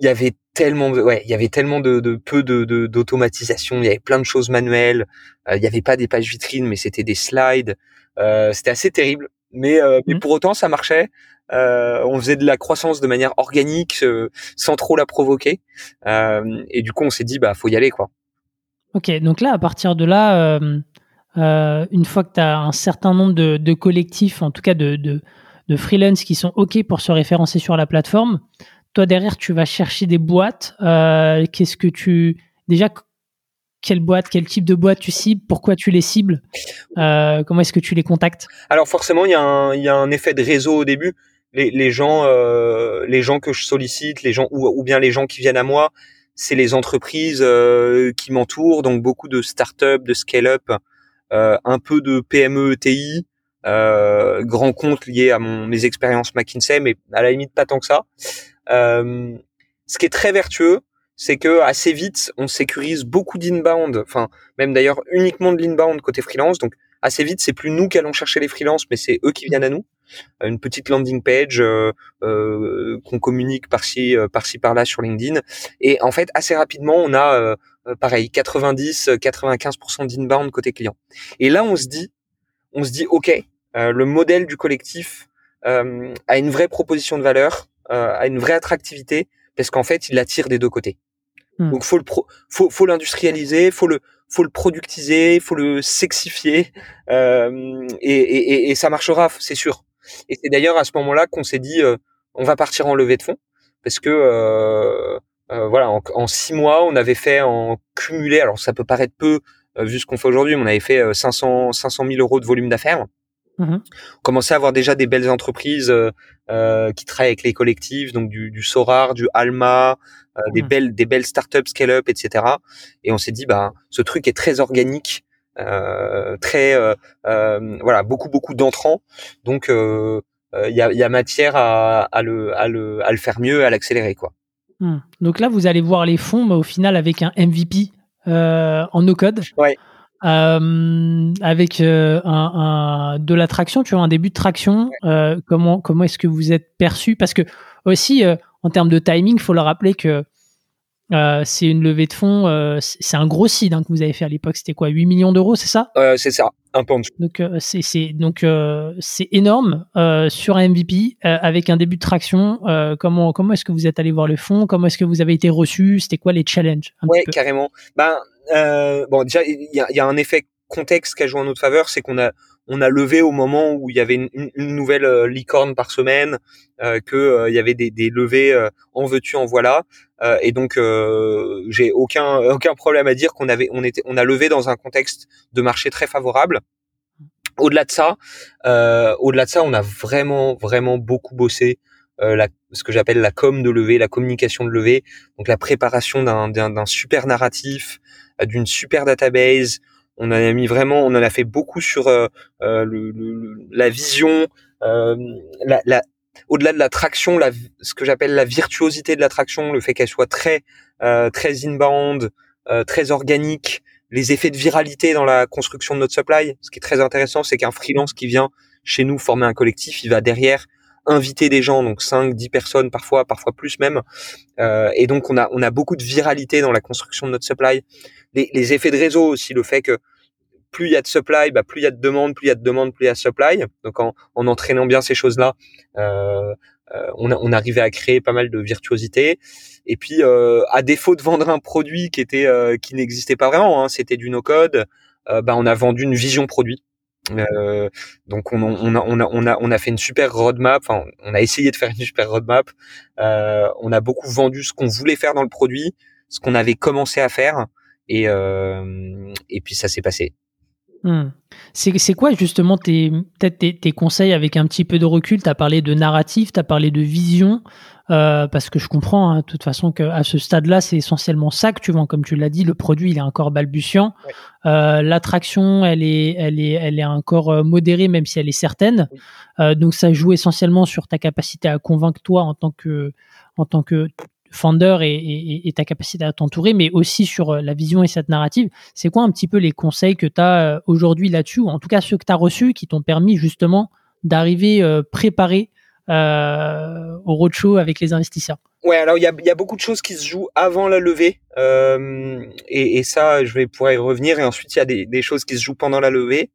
Il y avait tellement de, ouais il y avait tellement de, de peu de d'automatisation il y avait plein de choses manuelles il y avait pas des pages vitrines mais c'était des slides. C'était assez terrible mais, mais mmh. pour autant ça marchait. On faisait de la croissance de manière organique sans trop la provoquer. Et du coup on s'est dit bah faut y aller quoi Ok, donc là, à partir de là, euh, euh, une fois que tu as un certain nombre de, collectifs, en tout cas de, de, freelance qui sont OK pour se référencer sur la plateforme, toi derrière, tu vas chercher des boîtes. Euh, qu'est-ce que tu. Déjà, quelle boîte, quel type de boîte tu cibles, pourquoi tu les cibles, comment est-ce que tu les contactes? Alors forcément, il y, a un, effet de réseau au début. Les, gens, les gens que je sollicite, les gens ou bien les gens qui viennent à moi, c'est les entreprises euh, qui m'entourent, donc beaucoup de start-up, de scale-up, euh, un peu de PME, ETI, euh, grands comptes liés à mon, mes expériences McKinsey, mais à la limite pas tant que ça. Ce qui est très vertueux, c'est que assez vite, on sécurise beaucoup d'inbound, enfin même d'ailleurs uniquement de l'inbound côté freelance. Donc assez vite, c'est plus nous qui allons chercher les freelances, mais c'est eux qui viennent à nous. Une petite landing page euh, euh, qu'on communique par-ci, euh, par-ci par-là sur LinkedIn. Et en fait, assez rapidement, on a pareil 90-95% d'inbound côté client. Et là, on se dit, on se dit, ok, le modèle du collectif a une vraie proposition de valeur, a une vraie attractivité, parce qu'en fait, il attire des deux côtés. Hmm. Donc faut le pro, faut, faut l'industrialiser, faut le faut le productiser, faut le sexifier euh, et, et, et, ça marchera, c'est sûr. Et c'est d'ailleurs à ce moment-là qu'on s'est dit euh, on va partir en levée de fonds parce que euh, euh voilà en, en, six mois on avait fait en cumulé alors ça peut paraître peu euh, vu ce qu'on fait aujourd'hui mais on avait fait 500 500 000 euros de volume d'affaires Mmh on commençait à avoir déjà des belles entreprises qui travaillent avec les collectifs, donc du, du Sorar, du Alma, des mmh. belles des belles startups scale-up, etc. Et on s'est dit, bah, ce truc est très organique, très voilà, beaucoup beaucoup d'entrants, donc il y a, y, a, matière à, à, le, à, le, à le faire mieux, à l'accélérer quoi. Mmh. Donc là, vous allez voir les fonds, mais au final avec un MVP euh, en no code. Ouais. Euh, avec euh, un, un, de la traction, tu vois, un début de traction. Euh, comment comment est-ce que vous êtes perçu? Parce que aussi euh, en termes de timing, il faut le rappeler que euh, c'est une levée de fonds, euh, c'est un gros seed hein, que vous avez fait à l'époque. C'était quoi 8 millions d'euros, c'est ça? Euh, C'est ça, un peu en dessous. Donc c'est donc c'est énorme sur un MVP avec un début de traction. comment comment est-ce que vous êtes allé voir le fonds? Comment est-ce que vous avez été reçu? C'était quoi les challenges Ouais, carrément. Ben bon, déjà il y a, y a, un effet contexte qui a joué en notre faveur, c'est qu'on a on a levé au moment où il y avait une, nouvelle euh, licorne par semaine, euh, que euh, il y avait des, des levées euh, en veux-tu en voilà, et donc j'ai aucun aucun problème à dire qu'on avait on était on a levé dans un contexte de marché très favorable. Au-delà de ça, au-delà de ça, on a vraiment vraiment beaucoup bossé la, ce que j'appelle la com de levée, la communication de levée, donc la préparation d'un d'un super narratif, d'une super database, on en a mis vraiment, on en a fait beaucoup sur euh, euh le, la vision, euh, la, la, au-delà de la traction, la, ce que j'appelle la virtuosité de la traction, le fait qu'elle soit très euh, très inbound, euh, très organique, les effets de viralité dans la construction de notre supply. Ce qui est très intéressant, c'est qu'un freelance qui vient chez nous former un collectif, il va derrière inviter des gens, donc 5, 10 personnes parfois, parfois plus même. Euh, et donc on a on a beaucoup de viralité dans la construction de notre supply les, effets de réseau aussi, le fait que plus il y a de supply, bah, plus il y a de demande, plus il y a de demande, plus il y a de supply. Donc en, en entraînant bien ces choses-là, euh, euh, on, on arrivait à créer pas mal de virtuosité. Et puis euh, à défaut de vendre un produit qui était euh, qui n'existait pas vraiment, hein, c'était du no-code, euh, bah, on a vendu une vision produit. Euh, donc on, on, a, on, a, on, a, on a fait une super roadmap, enfin on a essayé de faire une super roadmap. Euh, on a beaucoup vendu ce qu'on voulait faire dans le produit, ce qu'on avait commencé à faire. Et, euh, et puis ça s'est passé. Hmm. C'est quoi justement tes, peut-être tes, tes, conseils avec un petit peu de recul? Tu as parlé de narratif, tu as parlé de vision, euh, parce que je comprends hein, de toute façon qu'à ce stade-là, c'est essentiellement ça que tu vends. Comme tu l'as dit, le produit il est encore balbutiant. Euh, L'attraction, elle est, elle, est, elle est encore modérée, même si elle est certaine. Oui. Euh, donc ça joue essentiellement sur ta capacité à convaincre toi en tant que, en tant que founder et, ta capacité à t'entourer, mais aussi sur euh, la vision et cette narrative. C'est quoi un petit peu les conseils que tu as euh, aujourd'hui là-dessus, ou en tout cas ceux que tu as reçus qui t'ont permis justement d'arriver euh, préparé au roadshow avec les investisseurs? Ouais, alors il y a, beaucoup de choses qui se jouent avant la levée, et, ça, je vais pouvoir y revenir. Et ensuite, il y a des, choses qui se jouent pendant la levée.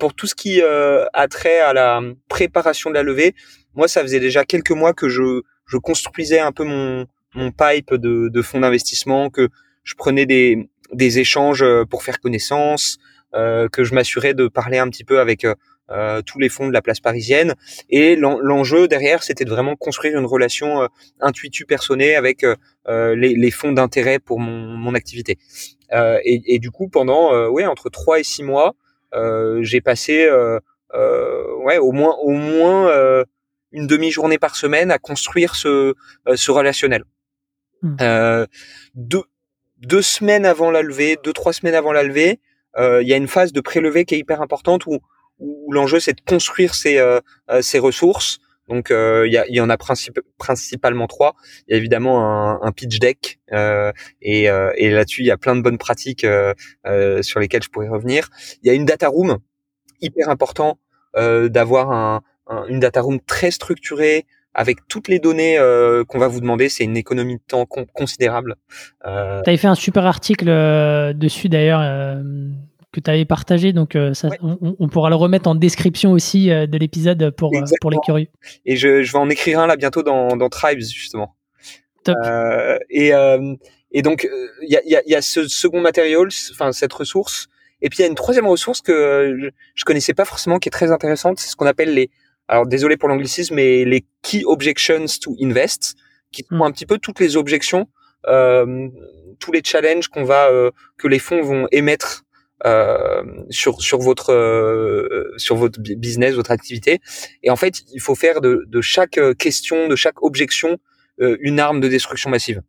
Pour tout ce qui a trait à la préparation de la levée, moi, ça faisait déjà quelques mois que je je construisais un peu mon, mon pipe de, de fonds d'investissement, que je prenais des, des échanges euh, pour faire connaissance, euh, que je m'assurais de parler un petit peu avec euh, euh tous les fonds de la place parisienne. Et l'enjeu derrière, c'était de vraiment construire une relation euh, intuitu personnée avec euh, les, les, fonds d'intérêt pour mon, mon activité. Et, et, du coup, pendant ouais entre trois et six mois, j'ai passé ouais au moins au moins une demi-journée par semaine à construire ce, euh, ce relationnel. Mmh. Euh, deux, deux semaines avant la levée, deux trois semaines avant la levée, euh, il y a une phase de prélevé qui est hyper importante où, où l'enjeu c'est de construire ces, euh, ces ressources. Donc il y, y, en a princip principalement trois. Il y a évidemment un, un pitch deck et, et là-dessus il y a plein de bonnes pratiques sur lesquelles je pourrais revenir. Il y a une data room hyper important d'avoir un, une data room très structurée avec toutes les données euh, qu'on va vous demander. C'est une économie de temps con considérable. Euh... Tu avais fait un super article euh, dessus d'ailleurs euh, que tu avais partagé, donc ça, ouais. on, on, pourra le remettre en description aussi de l'épisode pour, pour les curieux. Et je, je, vais en écrire un là bientôt dans, dans Tribes justement. Top. et, et donc il y a, y, a, y a ce second matériel, enfin cette ressource. Et puis il y a une troisième ressource que je, je connaissais pas forcément, qui est très intéressante, c'est ce qu'on appelle les alors désolé pour l'anglicisme, mais les key objections to invest, qui sont mm. un petit peu toutes les objections, euh, tous les challenges qu'on va, euh, que les fonds vont émettre euh, sur sur votre euh, sur votre business, votre activité. Et en fait, il faut faire de, de chaque question, de chaque objection, une arme de destruction massive.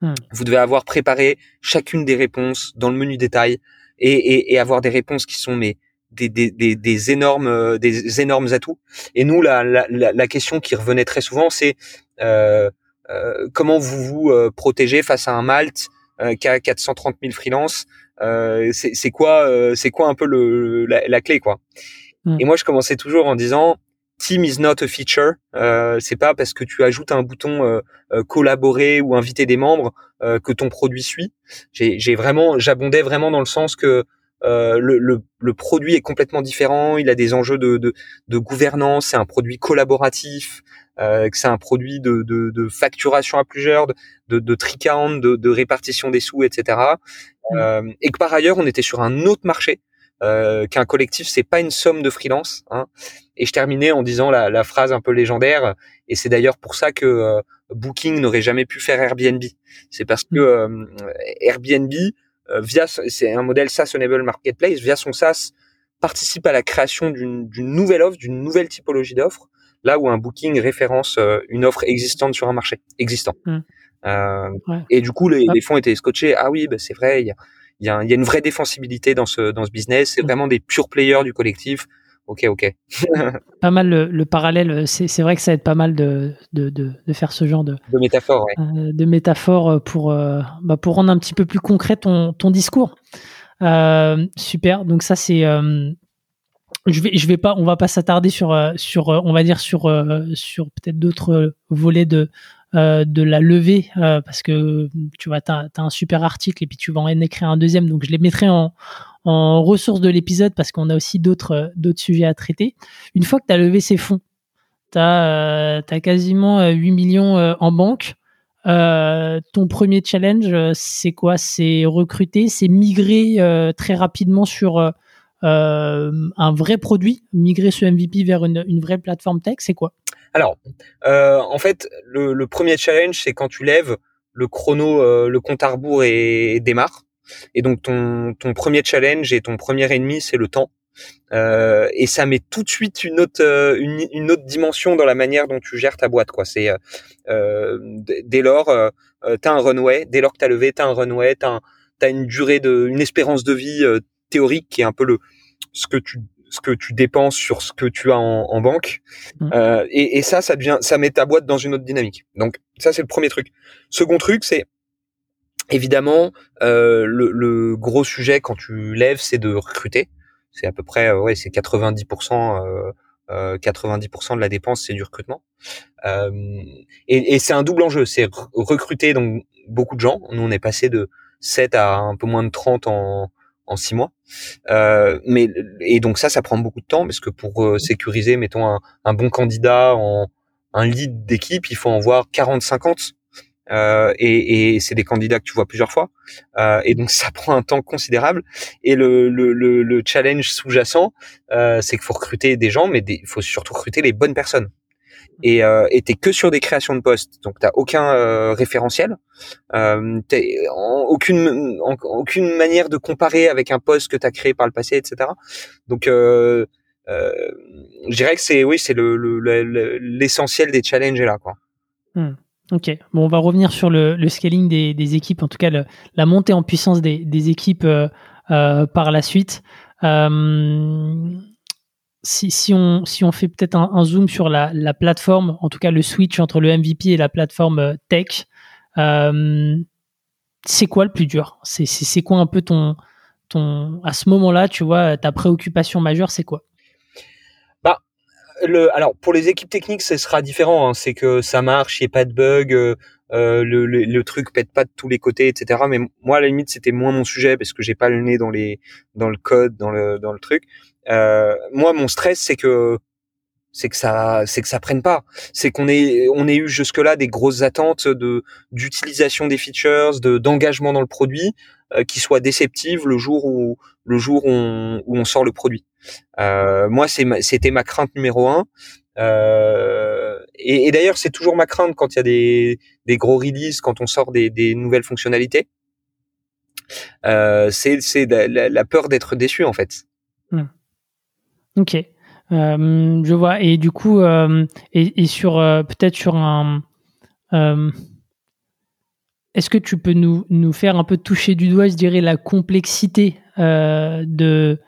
Hmm. Vous devez avoir préparé chacune des réponses dans le menu détail et, et, et avoir des réponses qui sont mais des, des, des, des, énormes des énormes atouts. Et nous, la, la, la question qui revenait très souvent, c'est euh, euh, comment vous vous euh, protégez face à un Malte euh, qui a 430 000 freelances C'est quoi c'est quoi un peu le, la, clé quoi? Hmm. Et moi, je commençais toujours en disant Team is not a feature. Euh, c'est pas parce que tu ajoutes un bouton collaborer ou inviter des membres que ton produit suit. J'ai vraiment, j'abondais vraiment dans le sens que le, le, le, produit est complètement différent. Il a des enjeux de, de, de gouvernance. C'est un produit collaboratif euh, que c'est un produit de, de, de, facturation à plusieurs, de, de, de tricount, de, de, répartition des sous, etc. Mmh. Euh, et que par ailleurs, on était sur un autre marché, euh, qu'un collectif, c'est pas une somme de freelance. Hein. Et je terminais en disant la, la, phrase un peu légendaire, et c'est d'ailleurs pour ça que euh, Booking n'aurait jamais pu faire Airbnb. C'est parce que mmh. euh, Airbnb, euh, via c'est un modèle SaaS-enable marketplace, via son SaaS participe à la création d'une nouvelle offre, d'une nouvelle typologie d'offre, là où un booking référence euh, une offre existante sur un marché existant. Hmm. Euh, et du coup, les, les, fonds étaient scotchés. Ah oui, bah, c'est vrai, il y a, y, a, y a, une vraie défensibilité dans ce, dans ce business. C'est hmm. vraiment des pure players du collectif. Ok, ok. pas mal le, le parallèle. C'est vrai que ça aide pas mal de, de, de, de faire ce genre de, de métaphore, ouais. euh, de métaphore pour, euh, bah, pour rendre un petit peu plus concret ton, ton discours. Euh, super. Donc ça c'est je vais je vais pas on va pas s'attarder sur euh, sur euh, on va dire sur euh, sur peut-être d'autres volets de de la levée parce que tu vois tu as, un super article et puis tu vas en écrire un deuxième donc je les mettrai en en ressources de l'épisode parce qu'on a aussi d'autres d'autres sujets à traiter. Une fois que tu as levé ces fonds, tu as, as, quasiment 8 millions en banque. ton premier challenge, c'est quoi? C'est recruter, c'est migrer très rapidement sur euh, un vrai produit, migrer ce MVP vers une, une vraie plateforme tech, c'est quoi? Alors, euh, en fait, le, premier challenge, c'est quand tu lèves le chrono, euh, le compte à rebours et, démarre. Et donc ton, ton premier challenge et ton premier ennemi, c'est le temps. Euh, et ça met tout de suite une autre euh, une, une, autre dimension dans la manière dont tu gères ta boîte quoi. C'est euh, dès lors euh, t'as un runway. Dès lors que t'as levé t'as un runway. T'as as une durée de une espérance de vie théorique qui est un peu le ce que tu ce que tu dépenses sur ce que tu as en, en banque. Mmh. et, et, ça ça devient ça met ta boîte dans une autre dynamique. Donc ça c'est le premier truc. Second truc c'est évidemment euh, le, le, gros sujet quand tu lèves c'est de recruter c'est à peu près euh, ouais c'est 90% euh, 90% euh, de la dépense c'est du recrutement euh, et, et c'est un double enjeu c'est recruter donc beaucoup de gens nous on est passé de 7 à un peu moins de 30 en en six mois. Euh, mais et donc ça, ça prend beaucoup de temps parce que pour sécuriser, mettons un, un, bon candidat en un lead d'équipe, il faut en voir 40, 50. Euh, et, et c'est des candidats que tu vois plusieurs fois. Euh, et donc ça prend un temps considérable. Et le, le, le, le challenge sous-jacent, euh, c'est qu'il faut recruter des gens, mais il faut surtout recruter les bonnes personnes et euh, t'es que sur des créations de postes, donc t'as aucun euh, référentiel, euh, en, aucune aucune manière de comparer avec un poste que t'as créé par le passé, etc. Donc euh, euh, je dirais que c'est oui c'est le l'essentiel le, des challenges là quoi. Hmm. Ok, bon on va revenir sur le, le scaling des, des, équipes, en tout cas le, la montée en puissance des, des équipes euh, euh, par la suite. Euh, si, si, on, si on fait peut-être un, zoom sur la, la, plateforme, en tout cas le switch entre le MVP et la plateforme euh, tech, euh, c'est quoi le plus dur? C'est quoi un peu ton, ton à ce moment-là, tu vois, ta préoccupation majeure, c'est quoi? Alors pour les équipes techniques, ce sera différent. Hein. C'est que ça marche, il n'y a pas de bug, euh, euh, le, le, le, truc pète pas de tous les côtés, etc. Mais moi, à la limite, c'était moins mon sujet parce que j'ai pas le nez dans les dans le code, dans le dans le truc. Euh, moi, mon stress, c'est que c'est que ça c'est que ça prenne pas c'est qu'on est on ait eu jusque là des grosses attentes de d'utilisation des features de d'engagement dans le produit euh, qui soient déceptives le jour où le jour où on, où on sort le produit euh, moi c'était ma crainte numéro un euh, et, d'ailleurs c'est toujours ma crainte quand il y a des gros releases quand on sort des nouvelles fonctionnalités Euh, c'est la, peur d'être déçu en fait. Hmm. Ok, je vois. Et du coup, et, sur peut-être sur un est-ce que tu peux nous, nous faire un peu toucher du doigt, je dirais, la complexité de,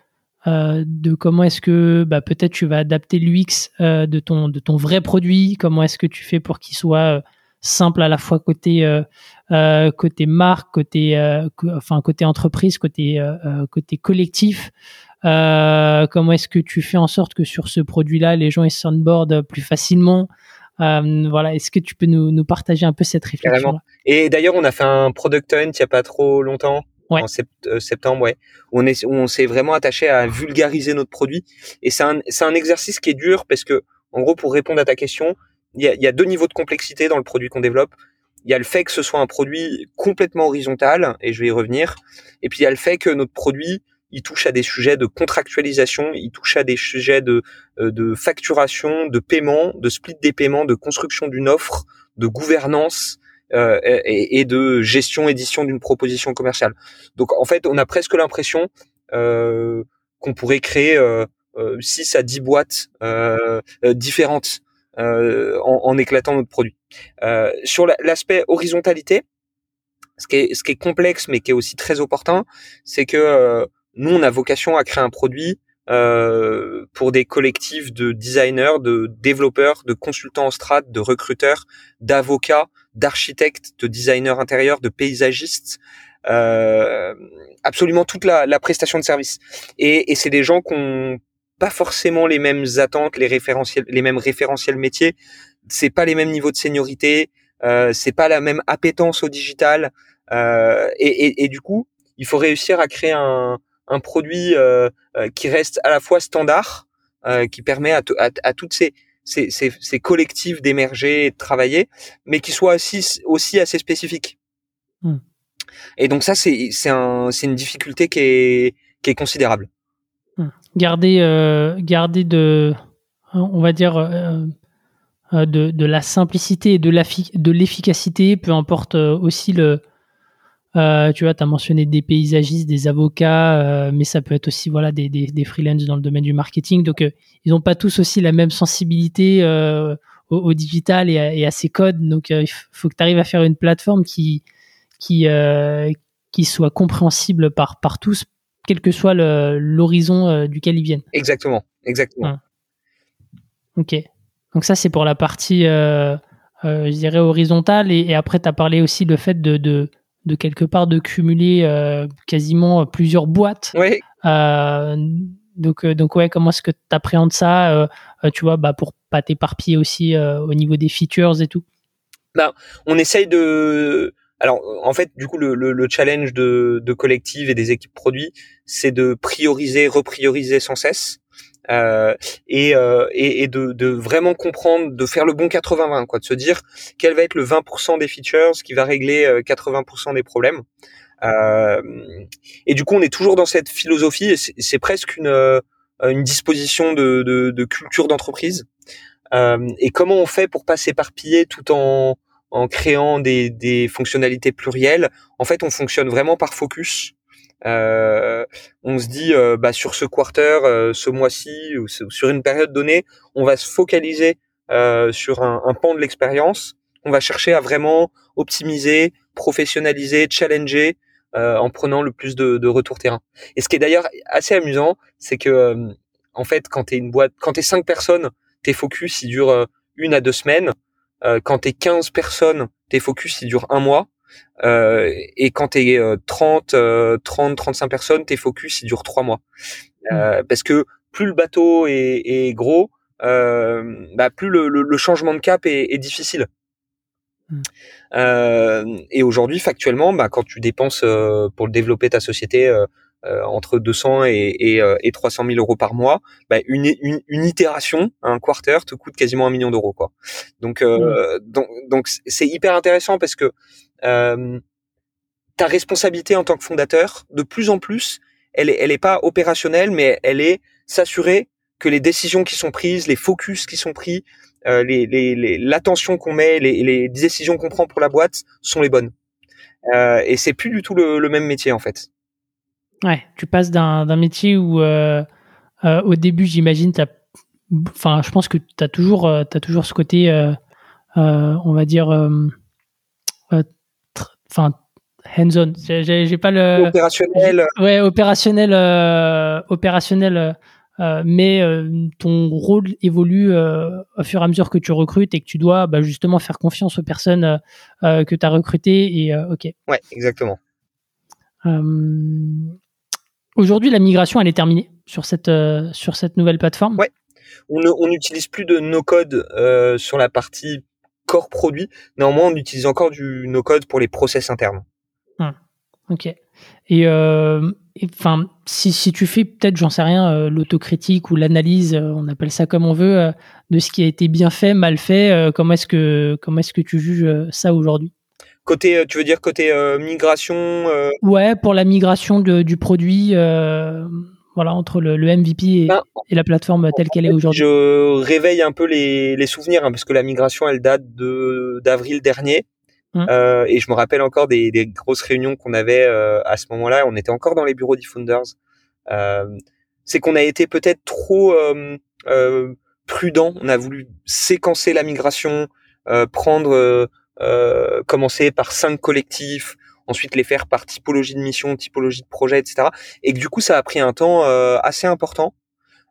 euh, de comment est-ce que bah, peut-être tu vas adapter l'UX euh, de, ton, de ton vrai produit, comment est-ce que tu fais pour qu'il soit simple à la fois côté, côté marque, côté, enfin, côté entreprise, côté, côté collectif. comment est-ce que tu fais en sorte que sur ce produit-là, les gens ils s'onboardent plus facilement? Euh, voilà, est-ce que tu peux nous, nous, partager un peu cette réflexion Et d'ailleurs, on a fait un product hunt il y a pas trop longtemps, en euh, septembre, ouais. On est, on s'est vraiment attaché à vulgariser notre produit. Et c'est un, c'est un exercice qui est dur parce que, en gros, pour répondre à ta question, il y a, y a deux niveaux de complexité dans le produit qu'on développe. Il y a le fait que ce soit un produit complètement horizontal, et je vais y revenir. Et puis il y a le fait que notre produit il touche à des sujets de contractualisation, il touche à des sujets de, euh, de facturation, de paiement, de split des paiements, de construction d'une offre, de gouvernance euh, et, de gestion édition d'une proposition commerciale. Donc en fait, on a presque l'impression euh, qu'on pourrait créer euh, 6 à 10 boîtes différentes en, en, éclatant notre produit. sur l'aspect horizontalité, ce qui, est, ce qui est complexe mais qui est aussi très opportun, c'est que nous, on a vocation à créer un produit euh, pour des collectifs de designers, de développeurs, de consultants en strat, de recruteurs, d'avocats, d'architectes, de designers intérieurs, de paysagistes, euh, absolument toute la, la, prestation de service. Et, et c'est des gens qui ont pas forcément les mêmes attentes, les référentiels, les mêmes référentiels métiers. C'est pas les mêmes niveaux de seniorité, euh, c'est pas la même appétence au digital. Euh, et, et, et, du coup, il faut réussir à créer un, un produit euh, euh, qui reste à la fois standard, euh, qui permet à, à, à toutes ces, ces, ces, ces collectifs d'émerger et de travailler, mais qui soit aussi, aussi assez spécifique. Hmm. Et donc ça, c'est un, une difficulté qui est, qui est considérable. Hmm. Garder, euh, garder de, on va dire, euh, de, de, la simplicité et de l'efficacité, peu importe aussi le, euh, tu vois, tu as mentionné des paysagistes, des avocats, euh, mais ça peut être aussi voilà des, des, des freelances dans le domaine du marketing. Donc, euh, ils n'ont pas tous aussi la même sensibilité au, digital et à, et à, ces codes. Donc, il faut que tu arrives à faire une plateforme qui qui qui soit compréhensible par par tous, quel que soit l'horizon duquel ils viennent. Exactement, exactement. Ok. Donc ça, c'est pour la partie, je dirais, horizontale. Et, et après, tu as parlé aussi le fait de, de de quelque part de cumuler euh, quasiment plusieurs boîtes. Oui. Euh, donc, euh, donc ouais, comment est-ce que tu appréhendes ça, tu vois, bah, pour pas t'éparpiller aussi au niveau des features et tout? Ben, On essaye de... Alors, en fait, du coup, le, le, challenge de, de collective et des équipes produits, c'est de prioriser, reprioriser sans cesse. Euh, et, euh, et, et de, de, vraiment comprendre, de faire le bon 80-20, quoi, de se dire quel va être le 20% des features qui va régler 80% euh, des problèmes. Euh, et du coup, on est toujours dans cette philosophie, c'est presque une, une disposition de, de, de culture d'entreprise. et comment on fait pour pas s'éparpiller tout en, en créant des, des fonctionnalités plurielles? En fait, on fonctionne vraiment par focus. Euh, on se dit euh, bah, sur ce quarter, euh, ce mois-ci ou sur une période donnée, on va se focaliser sur un, un, pan de l'expérience. On va chercher à vraiment optimiser, professionnaliser, challenger en prenant le plus de, de retours terrain. Et ce qui est d'ailleurs assez amusant, c'est que en fait, quand t'es une boîte, quand t'es cinq personnes, tes focus il dure une à deux semaines. quand t'es 15 personnes, tes focus il dure un mois. Euh, et quand tu es 30, 30, 35 personnes, tes focus, il dure trois mois. Euh, mmh. parce que plus le bateau est, est gros, euh, bah, plus le, le, changement de cap est, est difficile. Mmh. Euh, et aujourd'hui, factuellement, bah, quand tu dépenses euh, pour développer ta société euh, entre 200 et, et, et, 300 000 euros par mois, bah, une, une, une, itération, un quarter, te coûte quasiment un million d'euros. quoi. Donc, mmh. donc, donc c'est hyper intéressant parce que euh, ta responsabilité en tant que fondateur, de plus en plus, elle est, elle est pas opérationnelle, mais elle est s'assurer que les décisions qui sont prises, les focus qui sont pris, euh, l'attention qu'on met, les, décisions qu'on prend pour la boîte sont les bonnes. Euh, et c'est plus du tout le, même métier en fait. Ouais, tu passes d'un métier où au début, j'imagine, enfin, je pense que tu as toujours, as toujours ce côté, on va dire, enfin, hands-on. J'ai pas le opérationnel. Ouais, opérationnel, opérationnel euh, mais euh, ton rôle évolue euh, au fur et à mesure que tu recrutes et que tu dois bah, justement faire confiance aux personnes que tu as recrutées. Et, ok. Ouais, exactement. Aujourd'hui, la migration, elle est terminée sur cette, sur cette nouvelle plateforme? Ouais. On n'utilise plus de no-code sur la partie core produit. Néanmoins, on utilise encore du no-code pour les process internes. Hum. Ok. Et enfin, si, si, tu fais peut-être, j'en sais rien, euh, l'autocritique ou l'analyse, euh, on appelle ça comme on veut, euh, de ce qui a été bien fait, mal fait, comment est-ce que comment est-ce que tu juges ça aujourd'hui? Côté, tu veux dire côté migration Ouais, pour la migration de, du produit, voilà, entre le, le MVP et, ben, et, la plateforme telle qu'elle est aujourd'hui. Je réveille un peu les, les souvenirs, hein, parce que la migration, elle date de d'avril dernier. Mmh. Euh, et je me rappelle encore des, des grosses réunions qu'on avait euh, à ce moment-là. On était encore dans les bureaux d'eFounders. Euh, c'est qu'on a été peut-être trop prudent. On a voulu séquencer la migration, prendre, commencer par cinq collectifs, ensuite les faire par typologie de mission, typologie de projet, etc. Et que du coup, ça a pris un temps assez important.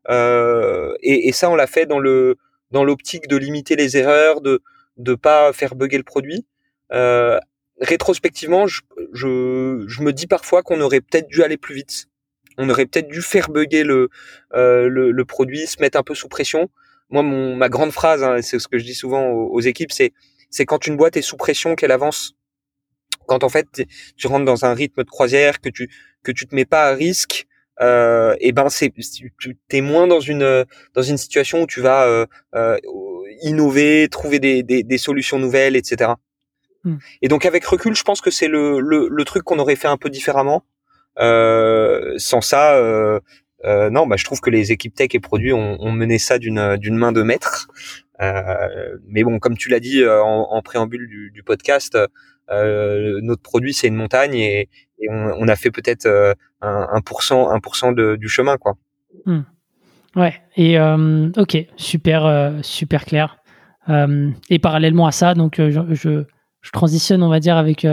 Et, et, ça, on l'a fait dans le dans l'optique de limiter les erreurs, de de pas faire bugger le produit. Euh, rétrospectivement, je, je, je, me dis parfois qu'on aurait peut-être dû aller plus vite. On aurait peut-être dû faire bugger le, euh, le, le, produit, se mettre un peu sous pression. Moi, mon, ma grande phrase, hein, c'est ce que je dis souvent aux, équipes, c'est c'est quand une boîte est sous pression qu'elle avance. Quand en fait tu rentres dans un rythme de croisière, que tu que tu te mets pas à risque, euh, et ben c'est tu es moins dans une dans une situation où tu vas euh, euh, innover, trouver des, des, des solutions nouvelles, etc. Hmm. Et donc avec recul, je pense que c'est le, le, le, truc qu'on aurait fait un peu différemment. Euh, sans ça, euh, euh, non, bah, je trouve que les équipes tech et produits ont, ont mené ça d'une d'une main de maître. Euh, mais bon, comme tu l'as dit euh, en, préambule du, podcast, euh, notre produit c'est une montagne et, on, a fait peut-être un, un pourcent un pourcent du chemin, quoi. Hmm. Ouais. Et ok, super super clair. et parallèlement à ça, donc je, transitionne, on va dire, avec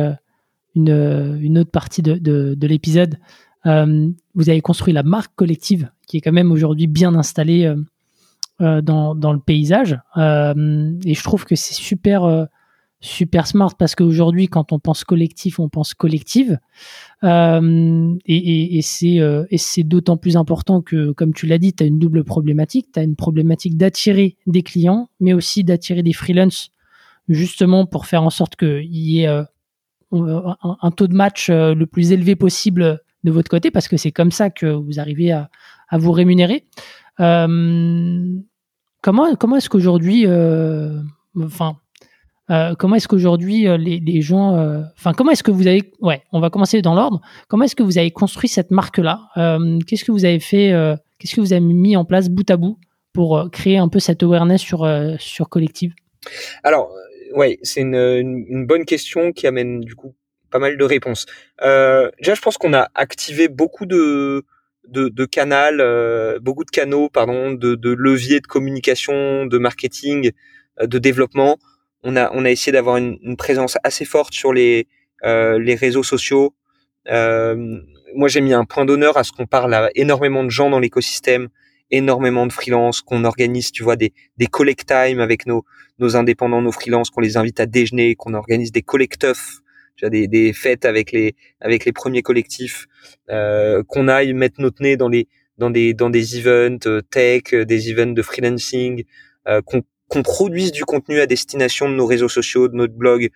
une, autre partie de, de, de l'épisode. Vous avez construit la marque collective, qui est quand même aujourd'hui bien installée dans, dans, le paysage. et je trouve que c'est super super smart parce qu'aujourd'hui, quand on pense collectif, on pense collective. Euh, et, et, c'est euh, d'autant plus important que, comme tu l'as dit, tu as une double problématique. Tu as une problématique d'attirer des clients, mais aussi d'attirer des freelances justement pour faire en sorte qu'il y ait euh, un, taux de match euh, le plus élevé possible de votre côté, parce que c'est comme ça que vous arrivez à, vous rémunérer. Euh, comment comment est-ce qu'aujourd'hui, enfin, comment est-ce qu'aujourd'hui les, gens, enfin, comment est-ce que vous avez, ouais, on va commencer dans l'ordre. Comment est-ce que vous avez construit cette marque-là Qu'est-ce que vous avez fait Qu'est-ce que vous avez mis en place bout à bout pour créer un peu cette awareness sur sur collective? Alors, ouais, c'est une, une, bonne question qui amène du coup pas mal de réponses. Euh, déjà, je pense qu'on a activé beaucoup de de, de canaux, euh, beaucoup de canaux, pardon, de, de leviers de communication, de marketing, euh, de développement. On a on a essayé d'avoir une, une, présence assez forte sur les euh, les réseaux sociaux. Euh, moi, j'ai mis un point d'honneur à ce qu'on parle à énormément de gens dans l'écosystème, énormément de freelance, qu'on organise, tu vois, des, des collect time avec nos, nos indépendants, nos freelances, qu'on les invite à déjeuner, qu'on organise des vois, des, des fêtes avec les, avec les premiers collectifs, euh, qu'on aille mettre notre nez dans les, dans des, dans des events euh, tech, euh, des events de freelancing, euh, qu'on qu'on produise du contenu à destination de nos réseaux sociaux, de notre blog,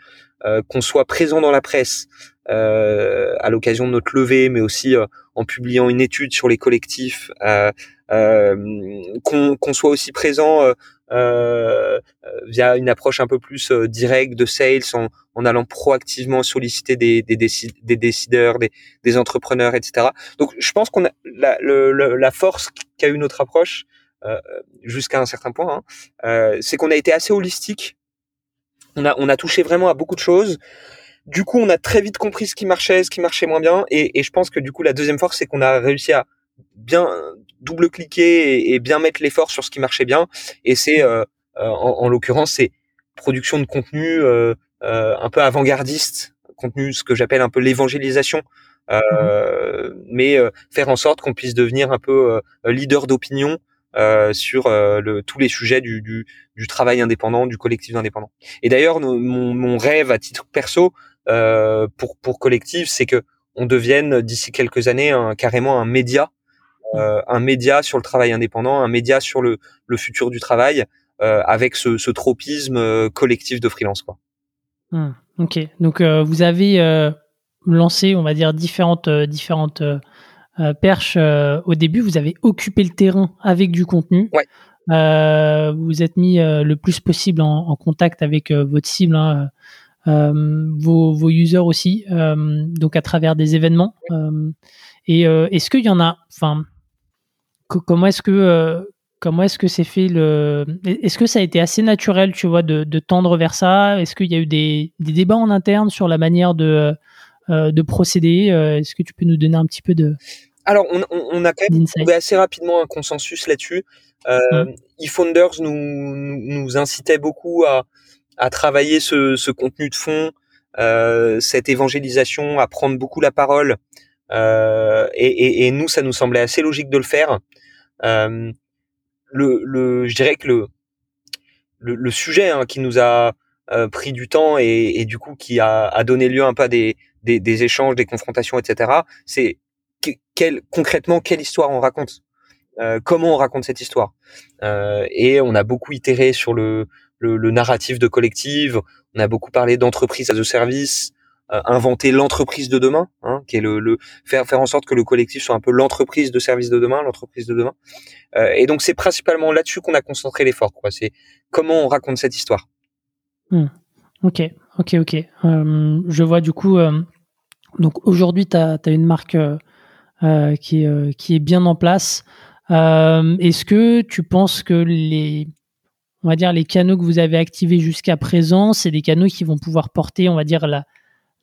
euh, qu'on soit présent dans la presse euh, à l'occasion de notre levée, mais aussi euh, en publiant une étude sur les collectifs, qu'on soit aussi présent via une approche un peu plus directe de sales, en, en, allant proactivement solliciter des, des, décideurs, des, des, entrepreneurs, etc. Donc, je pense qu'on a la, la force qu'a eu notre approche, euh, jusqu'à un certain point, hein, euh, c'est qu'on a été assez holistique. On a, on a touché vraiment à beaucoup de choses. du coup, on a très vite compris ce qui marchait, ce qui marchait moins bien, et, et je pense que du coup, la deuxième force, c'est qu'on a réussi à bien double-cliquer et, bien mettre l'effort sur ce qui marchait bien. Et c'est, euh, euh, en, en l'occurrence, c'est production de contenu euh, un peu avant-gardiste, contenu, ce que j'appelle un peu l'évangélisation. Euh, mmh mais faire en sorte qu'on puisse devenir un peu leader d'opinion euh, sur le, tous les sujets du, du, du, travail indépendant, du collectif indépendant. Et d'ailleurs, mon, mon, rêve à titre perso euh, pour, pour collectif, c'est que on devienne d'ici quelques années un, carrément un média euh, un média sur le travail indépendant, un média sur le, le futur du travail, euh, avec ce, ce, tropisme euh, collectif de freelance. Quoi. Hmm, ok, donc vous avez lancé, on va dire, différentes, différentes perches au début. Vous avez occupé le terrain avec du contenu. Ouais. Euh, vous êtes mis le plus possible en, en contact avec votre cible, hein, euh, vos, vos, users aussi, donc à travers des événements. et est-ce qu'il y en a, enfin, comment est-ce que euh, comment est-ce que c'est fait le est-ce que ça a été assez naturel tu vois de, tendre vers ça? Est-ce qu'il y a eu des, débats en interne sur la manière de euh, de procéder? Euh, est-ce que tu peux nous donner un petit peu de alors on, a quand même trouvé assez rapidement un consensus là-dessus. Euh, mmh. eFounders nous, nous, incitait beaucoup à, à travailler ce, contenu de fond cette évangélisation à prendre beaucoup la parole et, et, nous ça nous semblait assez logique de le faire. Euh, le, le, je dirais que le, le, le sujet hein, qui nous a euh, pris du temps et, et, du coup qui a, a, donné lieu un peu à des, des, des échanges, des confrontations, etc. C'est quel, concrètement quelle histoire on raconte, euh, comment on raconte cette histoire. Euh, et on a beaucoup itéré sur le, le, le narratif de collective. On a beaucoup parlé d'entreprise as a service, inventer l'entreprise de demain, hein, qui est le, faire faire en sorte que le collectif soit un peu l'entreprise de service de demain, l'entreprise de demain. Euh, et donc c'est principalement là-dessus qu'on a concentré l'effort. C'est comment on raconte cette histoire. Hmm. Ok, ok, ok. Euh, je vois du coup. Euh, donc aujourd'hui, tu as, une marque euh, qui, est, qui est bien en place. Est-ce que tu penses que les on va dire les canaux que vous avez activés jusqu'à présent, c'est des canaux qui vont pouvoir porter, on va dire, la,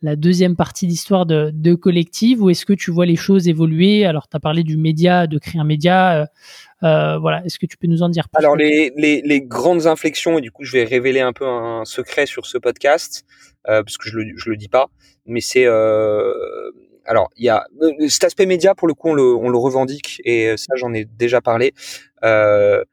la deuxième partie d'histoire de, de collective ou est-ce que tu vois les choses évoluer? Alors, tu as parlé du média, de créer un média. Euh, euh, voilà, est-ce que tu peux nous en dire plus? Alors, les, les, les, grandes inflexions, et du coup, je vais révéler un peu un secret sur ce podcast, euh, parce que je le, le dis pas, mais c'est. Euh, alors, il y a cet aspect média, pour le coup, on le, revendique, et ça, j'en ai déjà parlé. Euh,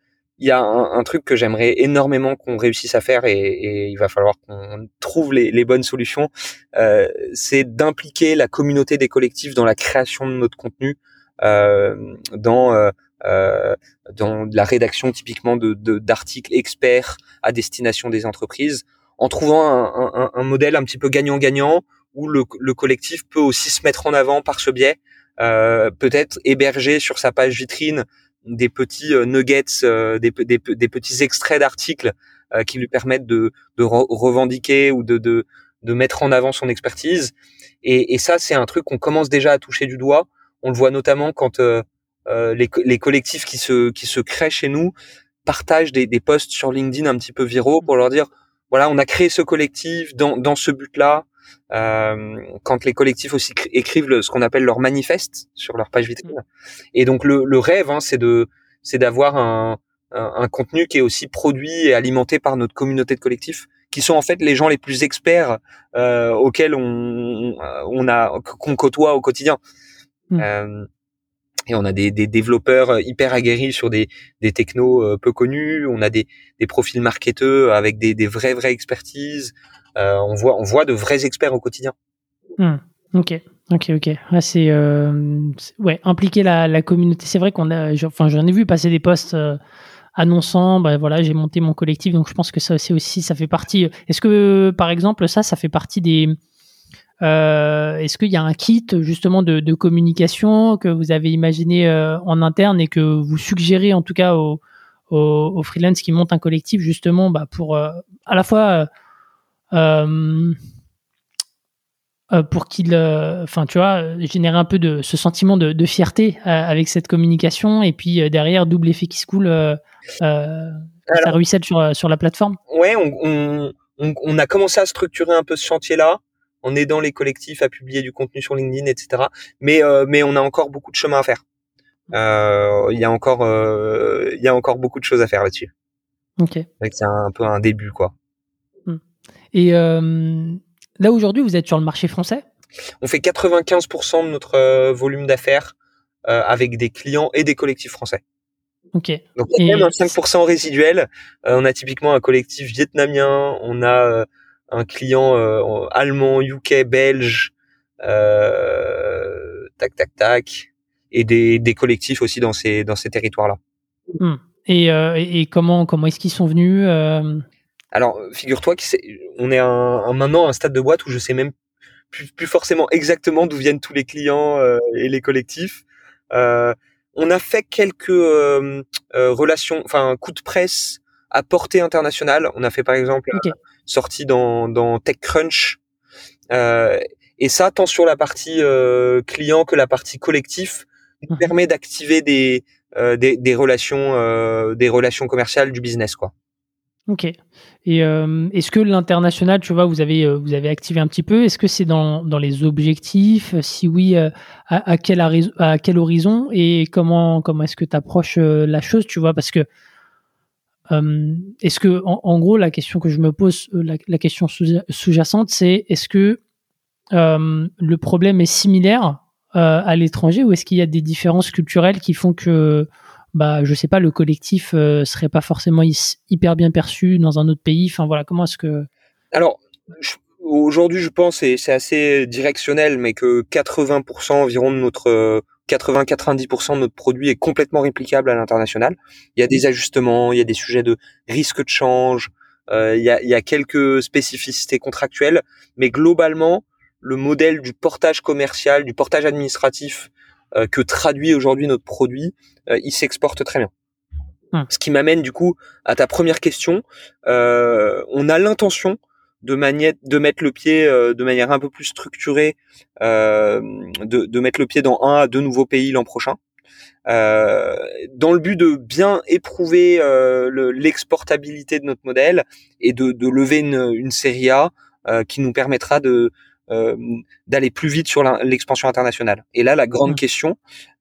il y a un, un truc que j'aimerais énormément qu'on réussisse à faire et, et il va falloir qu'on trouve les, les, bonnes solutions. Euh, c'est d'impliquer la communauté des collectifs dans la création de notre contenu, euh, dans euh, euh dans la rédaction typiquement de d'articles experts à destination des entreprises, en trouvant un, un, un modèle un petit peu gagnant-gagnant où le, le, collectif peut aussi se mettre en avant par ce biais, euh, peut-être héberger sur sa page vitrine des petits euh, nuggets, euh, des, des, petits extraits d'articles euh, qui lui permettent de, de revendiquer ou de, de, de, mettre en avant son expertise. Et, et ça, c'est un truc qu'on commence déjà à toucher du doigt. On le voit notamment quand euh, les, les, collectifs qui se, qui se créent chez nous partagent des, des posts sur LinkedIn un petit peu viraux pour leur dire voilà, on a créé ce collectif dans, dans ce but-là. Euh, quand les collectifs aussi écrivent ce qu'on appelle leur manifeste sur leur page vitrine. Et donc le, le rêve, hein, c'est de c'est d'avoir un, un, contenu qui est aussi produit et alimenté par notre communauté de collectifs, qui sont en fait les gens les plus experts euh, auxquels on, on a qu'on côtoie au quotidien. Mmh. Euh, et on a des, des, développeurs hyper aguerris sur des, des technos peu connus. On a des, des profils marketeux avec des, des vraies vraies expertises. Euh, on voit on voit de vrais experts au quotidien. Hmm. Ok, ok, ok. c'est euh, ouais impliquer la, communauté. C'est vrai qu'on a, enfin j'en ai vu passer des posts euh, annonçant, bah voilà, j'ai monté mon collectif, donc je pense que ça c'est aussi ça fait partie. Est-ce que par exemple ça, ça fait partie des Est-ce qu'il y a un kit justement de, communication que vous avez imaginé en interne et que vous suggérez en tout cas aux, aux, aux freelance qui montent un collectif justement bah, pour à la fois pour qu'il, euh, enfin, tu vois, générer un peu de ce sentiment de, de fierté avec cette communication et puis derrière double effet qui se coule, ça ruisselle sur sur la plateforme. Ouais, on, on, on, a commencé à structurer un peu ce chantier-là. en aidant les collectifs à publier du contenu sur LinkedIn, etc. Mais mais on a encore beaucoup de chemin à faire. Il y a encore il y a encore beaucoup de choses à faire là-dessus. Ok. C'est un, peu un début quoi. Et là aujourd'hui, vous êtes sur le marché français? On fait 95% de notre volume d'affaires avec des clients et des collectifs français. Ok. Donc y a même un 5% résiduel. Euh, on a typiquement un collectif vietnamien, on a euh, un client euh, allemand, UK, belge, tac tac tac, et des, des collectifs aussi dans ces dans ces territoires-là. Hmm. Et, et, comment comment est-ce qu'ils sont venus Alors figure-toi qu'on est un, maintenant à un stade de boîte où je sais même plus, plus forcément exactement d'où viennent tous les clients et les collectifs. Euh, on a fait quelques euh, euh, relations, enfin coup de presse à portée internationale. On a fait par exemple okay. sortie dans, dans TechCrunch. Euh, et ça, tant sur la partie client que la partie collectif, nous mhm. permet d'activer des, des, des relations des relations commerciales du business quoi. Ok. Et euh, est-ce que l'international, tu vois, vous avez, euh, vous avez activé un petit peu? Est-ce que c'est dans, dans les objectifs? Si oui, euh, à, à, quel, à quel horizon? Et comment, comment est-ce que tu approches la chose, tu vois? Parce que, est-ce que, en, en, gros, la question que je me pose, la, la question sous-jacente, c'est est-ce que le problème est similaire à l'étranger ou est-ce qu'il y a des différences culturelles qui font que bah je sais pas le collectif euh, serait pas forcément hyper bien perçu dans un autre pays. Enfin voilà comment est-ce que alors aujourd'hui je pense et c'est assez directionnel mais que 80% environ de notre 80-90% de notre produit est complètement réplicable à l'international. Il y a des ajustements il y a des sujets de risque de change euh, il, y a, il y a quelques spécificités contractuelles mais globalement le modèle du portage commercial du portage administratif que traduit aujourd'hui notre produit, euh, il s'exporte très bien. Hum. Ce qui m'amène du coup à ta première question. Euh, on a l'intention de, de mettre le pied de manière un peu plus structurée, de, de, mettre le pied dans un à deux nouveaux pays l'an prochain. Euh, dans le but de bien éprouver euh, l'exportabilité de notre modèle et de, de lever une, une série A euh, qui nous permettra de, euh, d'aller plus vite sur l'expansion internationale. Et là, la grande mmh. question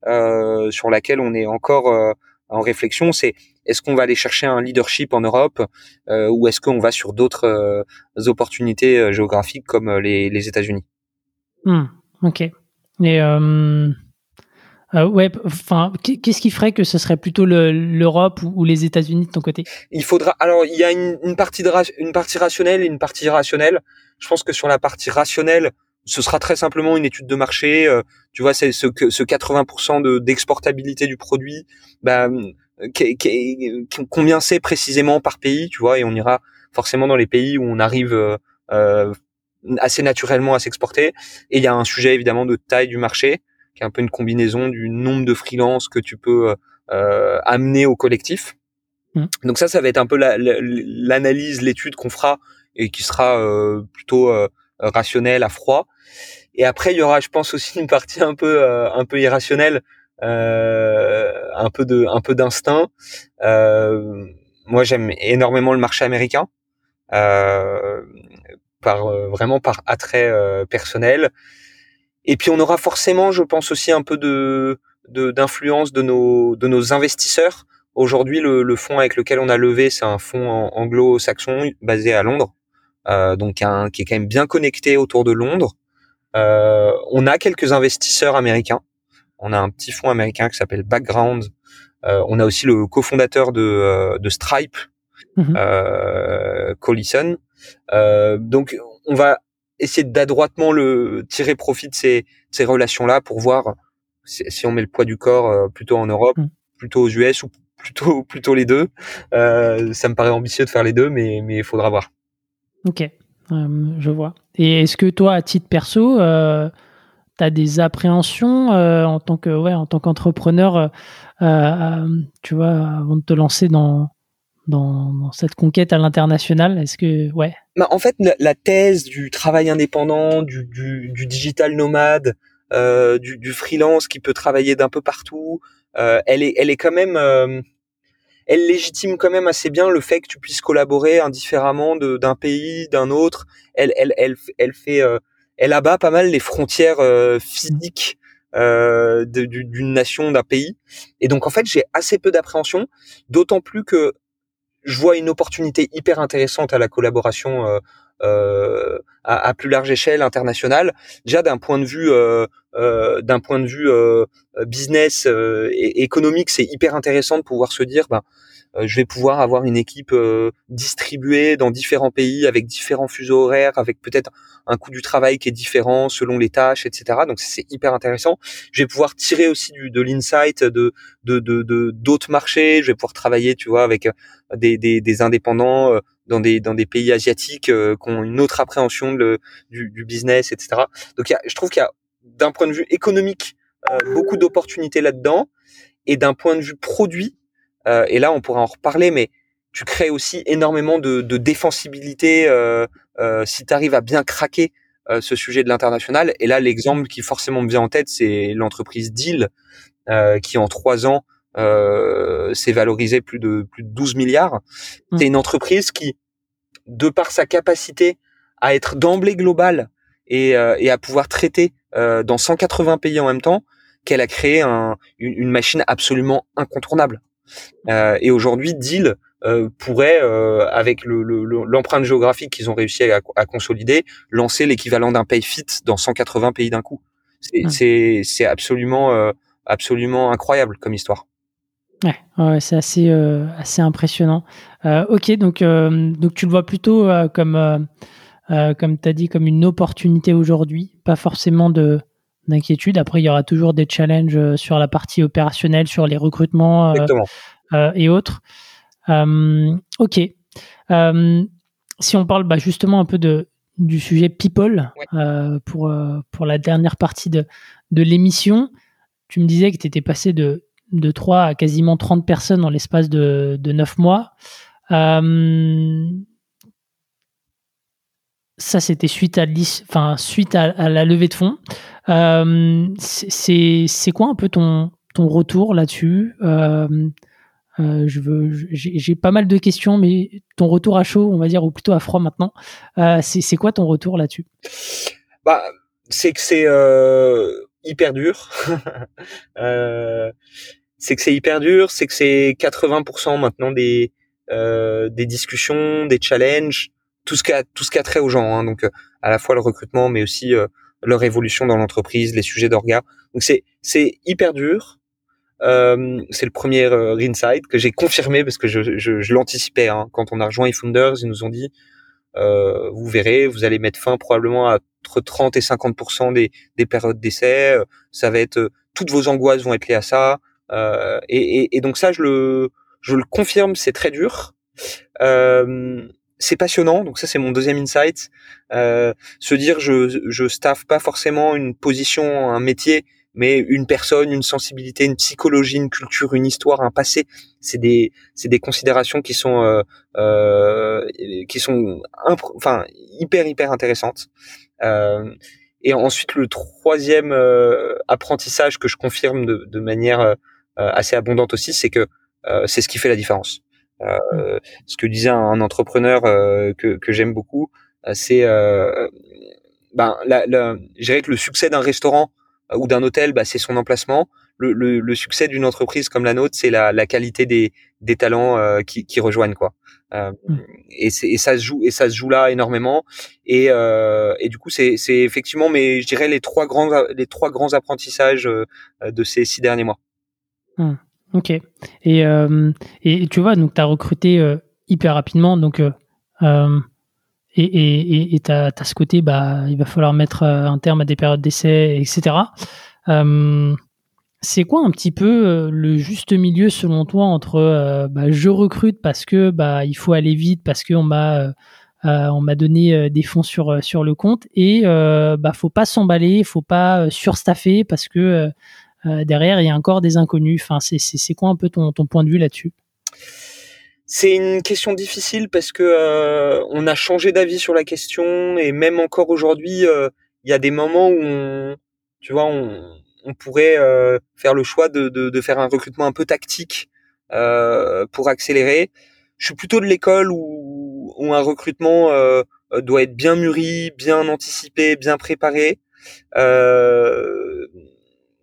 euh, sur laquelle on est encore euh, en réflexion, c'est est-ce qu'on va aller chercher un leadership en Europe ou est-ce qu'on va sur d'autres opportunités géographiques comme les, les États-Unis? Mmh, Ok. Et ouais, enfin, qu'est-ce qui ferait que ce serait plutôt l'Europe ou, les États-Unis de ton côté? Il faudra. Alors, il y a une, partie de, une partie rationnelle et une partie irrationnelle. Je pense que sur la partie rationnelle, ce sera très simplement une étude de marché. Euh, tu vois, c'est ce, ce 80% de d'exportabilité du produit. Bah, combien c'est précisément par pays, tu vois, et on ira forcément dans les pays où on arrive euh, euh assez naturellement à s'exporter. Et il y a un sujet évidemment de taille du marché, qui est un peu une combinaison du nombre de freelances que tu peux euh, amener au collectif. Mmh. Donc ça, ça va être un peu l'analyse, l'étude qu'on fera et qui sera euh, plutôt euh, rationnel à froid. Et après, il y aura, je pense aussi une partie un peu euh, un peu irrationnelle, un peu de un peu d'instinct. moi, j'aime énormément le marché américain. par vraiment par attrait personnel et puis on aura forcément je pense aussi un peu de d'influence de, nos de nos investisseurs aujourd'hui le, le fonds avec lequel on a levé c'est un fonds anglo-saxon basé à Londres euh, donc un, qui est quand même bien connecté autour de Londres. Euh, on a quelques investisseurs américains. On a un petit fonds américain qui s'appelle Background. Euh, on a aussi le cofondateur de, de Stripe, mm Collison. donc on va essayer d'adroitement le tirer profit de ces, ces relations-là pour voir si, on met le poids du corps plutôt en Europe, mm. plutôt aux US ou plutôt plutôt les deux. Euh, ça me paraît ambitieux de faire les deux, mais mais il faudra voir. Ok, euh, je vois. Et est-ce que toi, à titre perso, euh, tu as des appréhensions euh, en tant que ouais, en tant qu'entrepreneur, tu vois, avant de te lancer dans, dans, cette conquête à l'international Est-ce que ouais bah, En fait, la, thèse du travail indépendant, du, digital nomade, du, du, freelance qui peut travailler d'un peu partout, elle est elle est quand même elle légitime quand même assez bien le fait que tu puisses collaborer indifféremment d'un pays, d'un autre. Elle, elle, elle, elle fait, euh, elle abat pas mal les frontières physiques d'une nation, d'un pays. Et donc en fait, j'ai assez peu d'appréhension, d'autant plus que je vois une opportunité hyper intéressante à la collaboration euh, euh, à, à, plus large échelle internationale. Déjà d'un point de vue euh, d'un point de vue business et économique, c'est hyper intéressant de pouvoir se dire, ben, je vais pouvoir avoir une équipe distribuée dans différents pays avec différents fuseaux horaires, avec peut-être un coût du travail qui est différent selon les tâches, etc. Donc c'est hyper intéressant. Je vais pouvoir tirer aussi du, de l'insight de de de d'autres marchés. Je vais pouvoir travailler, tu vois, avec des, des, des indépendants dans des dans des pays asiatiques euh, qui ont une autre appréhension de, du, du, business, etc. Donc y a, je trouve qu'il y a d'un point de vue économique euh, beaucoup d'opportunités là-dedans et d'un point de vue produit euh, et là on pourra en reparler mais tu crées aussi énormément de, de défensibilité euh, euh, si tu arrives à bien craquer euh, ce sujet de l'international et là l'exemple qui forcément me vient en tête c'est l'entreprise Deal qui en trois ans euh, c'est valorisé plus de plus de 12 milliards. Mmh. C'est une entreprise qui, de par sa capacité à être d'emblée globale et, euh, et, à pouvoir traiter euh, dans 180 pays en même temps, qu'elle a créé un, une, machine absolument incontournable. Euh, et aujourd'hui, Deal euh, pourrait, euh, avec l'empreinte le, géographique qu'ils ont réussi à, à consolider, lancer l'équivalent d'un PayFit dans 180 pays d'un coup. C'est mmh. absolument, absolument incroyable comme histoire. Ouais, ouais c'est assez, euh, assez impressionnant. Euh, ok, donc, euh, donc tu le vois plutôt comme, comme tu as dit, comme une opportunité aujourd'hui, pas forcément de d'inquiétude. Après, il y aura toujours des challenges sur la partie opérationnelle, sur les recrutements et autres. ok. si on parle bah, justement un peu de, du sujet people pour, pour la dernière partie de, de l'émission, tu me disais que tu étais passé de de 3 à quasiment 30 personnes dans l'espace de, de 9 mois. Euh, ça, c'était suite à, la levée de fonds. Euh, c'est quoi un peu ton, retour là-dessus? Euh, je veux, j'ai pas mal de questions, mais ton retour à chaud, on va dire, ou plutôt à froid maintenant, c'est quoi ton retour là-dessus? Bah, c'est que c'est hyper dur. c'est que c'est hyper dur, c'est que c'est 80% maintenant euh, des discussions, des challenges, tout ce qui tout ce qui trait aux gens, hein, donc euh, à la fois le recrutement, mais aussi euh, leur évolution dans l'entreprise, les sujets d'orga. Donc c'est c'est hyper dur. Euh, c'est le premier euh, insight que j'ai confirmé parce que je, je, je l'anticipais hein. quand on a rejoint eFounders, ils nous ont dit euh, vous verrez, vous allez mettre fin probablement à entre 30 et 50 des, des périodes d'essai. Ça va être toutes vos angoisses vont être liées à ça. Euh, et, et, et, donc ça, je le, je le confirme, c'est très dur. Euh, c'est passionnant, donc ça c'est mon deuxième insight. Euh, se dire je je staff pas forcément une position, un métier, mais une personne, une sensibilité, une psychologie, une culture, une histoire, un passé. C'est des c'est des considérations qui sont euh, euh, qui sont enfin hyper hyper intéressantes. Euh, et ensuite le troisième euh, apprentissage que je confirme de, de manière euh, assez abondante aussi, c'est que c'est ce qui fait la différence. Euh, ce que disait un, entrepreneur que, que j'aime beaucoup, c'est ben, la, la, je dirais que le succès d'un restaurant ou d'un hôtel, bah, c'est son emplacement. Le, le, le succès d'une entreprise comme la nôtre, c'est la, la, qualité des, des talents euh, qui, qui, rejoignent quoi. Euh, mm. et, et, ça se joue et ça se joue là énormément. Et, euh, et du coup, c'est effectivement, mais je dirais les trois grands les trois grands apprentissages de ces six derniers mois. Hmm. Ok. Et, euh, et, tu vois, donc tu as recruté euh, hyper rapidement. Donc, euh, et tu as, ce côté, bah, il va falloir mettre un terme à des périodes d'essai, etc. c'est quoi un petit peu le juste milieu selon toi entre bah, je recrute parce que bah, il faut aller vite, parce qu'on m'a. on m'a donné des fonds sur sur le compte et bah faut pas s'emballer, faut pas surstaffer parce que derrière, il y a encore des inconnus. Enfin, c'est quoi un peu ton, ton point de vue là-dessus? C'est une question difficile parce que euh, on a changé d'avis sur la question et même encore aujourd'hui, euh, il y a des moments où on, tu vois, on, on pourrait faire le choix de, de, de, faire un recrutement un peu tactique pour accélérer. Je suis plutôt de l'école où, où, un recrutement doit être bien mûri, bien anticipé, bien préparé.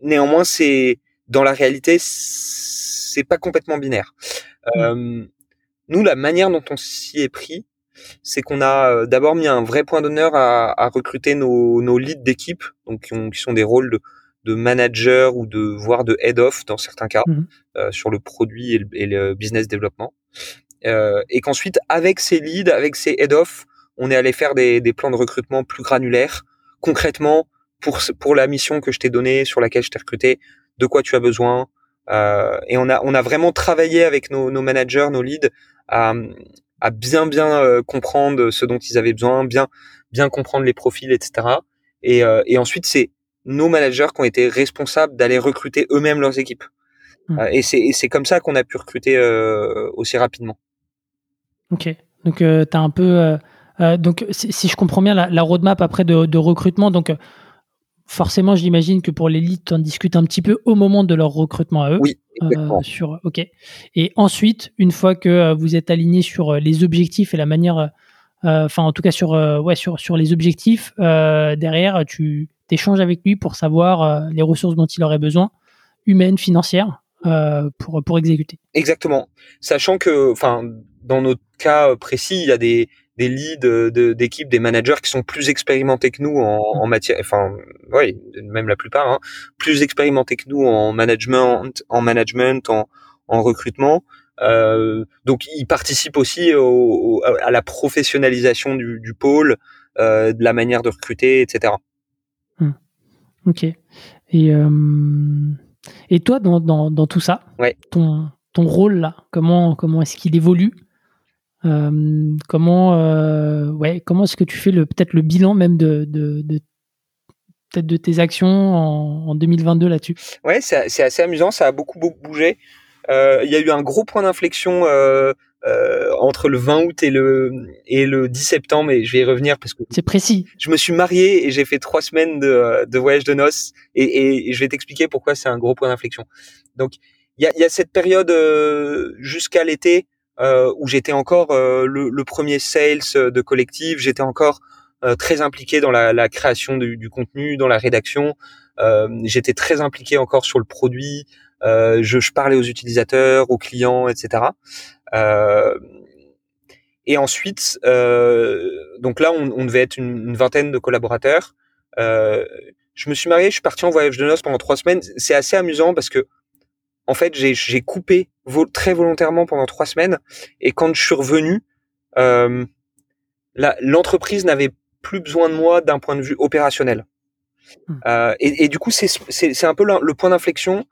Néanmoins, c'est dans la réalité, c'est pas complètement binaire. Mmh. nous, la manière dont on s'y est pris, c'est qu'on a d'abord mis un vrai point d'honneur à, à, recruter nos, nos leads d'équipe, donc qui, sont des rôles de, de manager ou de voire de head off dans certains cas mmh. euh, sur le produit et le, et le business développement. Euh, et qu'ensuite, avec ces leads, avec ces head off, on est allé faire des, des, plans de recrutement plus granulaires, concrètement pour pour la mission que je t'ai donnée, sur laquelle je t'ai recruté, de quoi tu as besoin. Euh, et on a on a vraiment travaillé avec nos, nos managers, nos leads à, à bien bien euh, comprendre ce dont ils avaient besoin, bien bien comprendre les profils, etc. Et, euh, et ensuite c'est nos managers qui ont été responsables d'aller recruter eux-mêmes leurs équipes. Mmh. Euh, et c'est comme ça qu'on a pu recruter aussi rapidement. Ok, donc tu as un peu... donc si, je comprends bien la, la roadmap après de, de recrutement, donc forcément j'imagine que pour tu en discutes un petit peu au moment de leur recrutement à eux. Oui. sur, ok. Et ensuite, une fois que vous êtes aligné sur les objectifs et la manière, enfin en tout cas sur, ouais, sur, sur les objectifs, derrière, tu, échanges avec lui pour savoir euh, les ressources dont il aurait besoin, humaines, financières, euh, pour, pour exécuter. Exactement. Sachant que, enfin, dans notre cas précis, il y a des, des leads d'équipe, des managers qui sont plus expérimentés que nous en, en matière, enfin, oui, même la plupart, hein, plus expérimentés que nous en management, en management, en, en recrutement. Euh, donc, ils participent aussi au, à la professionnalisation du, du pôle, euh, de la manière de recruter, etc. Ok. Et, euh, et toi, dans, dans, dans tout ça, ton, ton rôle là, comment, comment est-ce qu'il évolue? Euh, Comment, euh, ouais, comment est-ce que tu fais le, peut-être le bilan même de, de, de peut-être de tes actions en, en 2022 là-dessus? Ouais, c'est assez amusant, ça a beaucoup, beaucoup bougé. Il y a eu un gros point d'inflexion euh, entre le 20 août et le et le 10 septembre et je vais y revenir parce que c'est précis. Je me suis marié et j'ai fait trois semaines de, de voyage de noces et, et, je vais t'expliquer pourquoi c'est un gros point d'inflexion. Donc il y a, y a, cette période euh, jusqu'à l'été euh, où j'étais encore euh, le, le, premier sales de collectif, j'étais encore très impliqué dans la, la création du, du, contenu, dans la rédaction. j'étais très impliqué encore sur le produit. Je, je, parlais aux utilisateurs, aux clients, etc. Euh, et ensuite, euh, donc là, on, on, devait être une, une vingtaine de collaborateurs. Euh, je me suis marié, je suis parti en voyage de noces pendant trois semaines. C'est assez amusant parce que, en fait, j'ai coupé très volontairement pendant trois semaines. Et quand je suis revenu, euh, l'entreprise n'avait plus besoin de moi d'un point de vue opérationnel. Hmm. Euh, et, et, du coup, c'est un peu le, point d'inflexion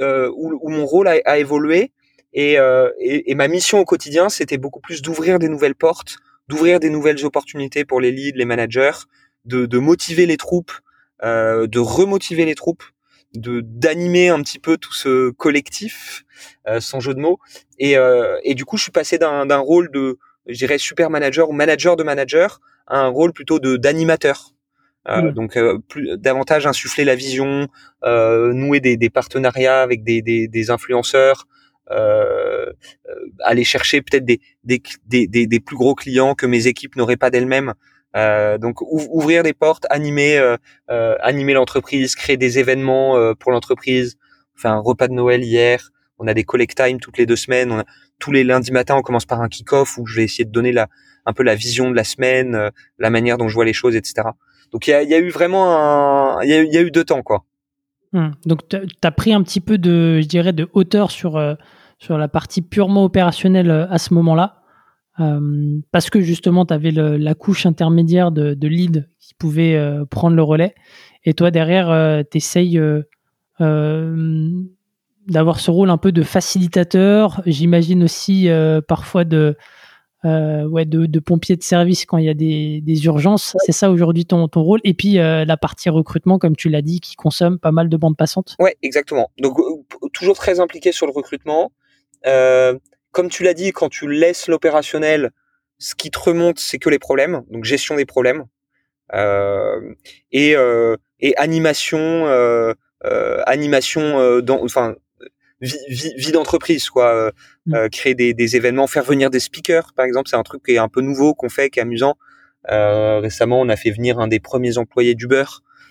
euh, où, où, mon rôle a, a évolué euh, et, et, ma mission au quotidien, c'était beaucoup plus d'ouvrir des nouvelles portes, d'ouvrir des nouvelles opportunités pour les leads, les managers, de, de motiver les troupes, euh, de remotiver les troupes, de d'animer un petit peu tout ce collectif, euh, sans jeu de mots. Et, euh, et du coup, je suis passé d'un rôle de, je dirais, super manager ou manager de manager à un rôle plutôt de d'animateur. Euh, mmh. Donc plus, davantage insuffler la vision, nouer des, des, partenariats avec des, des, des influenceurs, euh, euh, aller chercher peut-être des, des, des, des, plus gros clients que mes équipes n'auraient pas d'elles-mêmes. Euh, donc ouvrir des portes, animer, euh, euh, animer l'entreprise, créer des événements euh, pour l'entreprise. On fait un repas de Noël hier. On a des collect time toutes les deux semaines. On a, tous les lundis matins, on commence par un kick-off où je vais essayer de donner la, un peu la vision de la semaine, la manière dont je vois les choses, etc. Donc il y a, y a, eu vraiment il y, y a eu deux temps quoi. Hmm. Donc, tu as pris un petit peu de, je dirais, de hauteur sur, euh, sur la partie purement opérationnelle euh, à ce moment-là, euh, parce que justement, tu avais la couche intermédiaire de, de lead qui pouvait prendre le relais. Et toi, derrière, tu essayes d'avoir ce rôle un peu de facilitateur. J'imagine aussi parfois de, euh, ouais, de, de, pompier de service quand il y a des, des urgences. C'est ça aujourd'hui ton, ton rôle. Et puis euh, la partie recrutement, comme tu l'as dit, qui consomme pas mal de bandes passantes. Ouais, exactement. Donc euh, toujours très impliqué sur le recrutement. Euh, comme tu l'as dit, quand tu laisses l'opérationnel, ce qui te remonte, c'est que les problèmes. Donc gestion des problèmes euh, et, et animation, animation dans, enfin vie, vie, d'entreprise, quoi. Euh, mm. euh, créer des, des, événements, faire venir des speakers, par exemple, c'est un truc qui est un peu nouveau qu'on fait, qui est amusant. récemment, on a fait venir un des premiers employés d'Uber.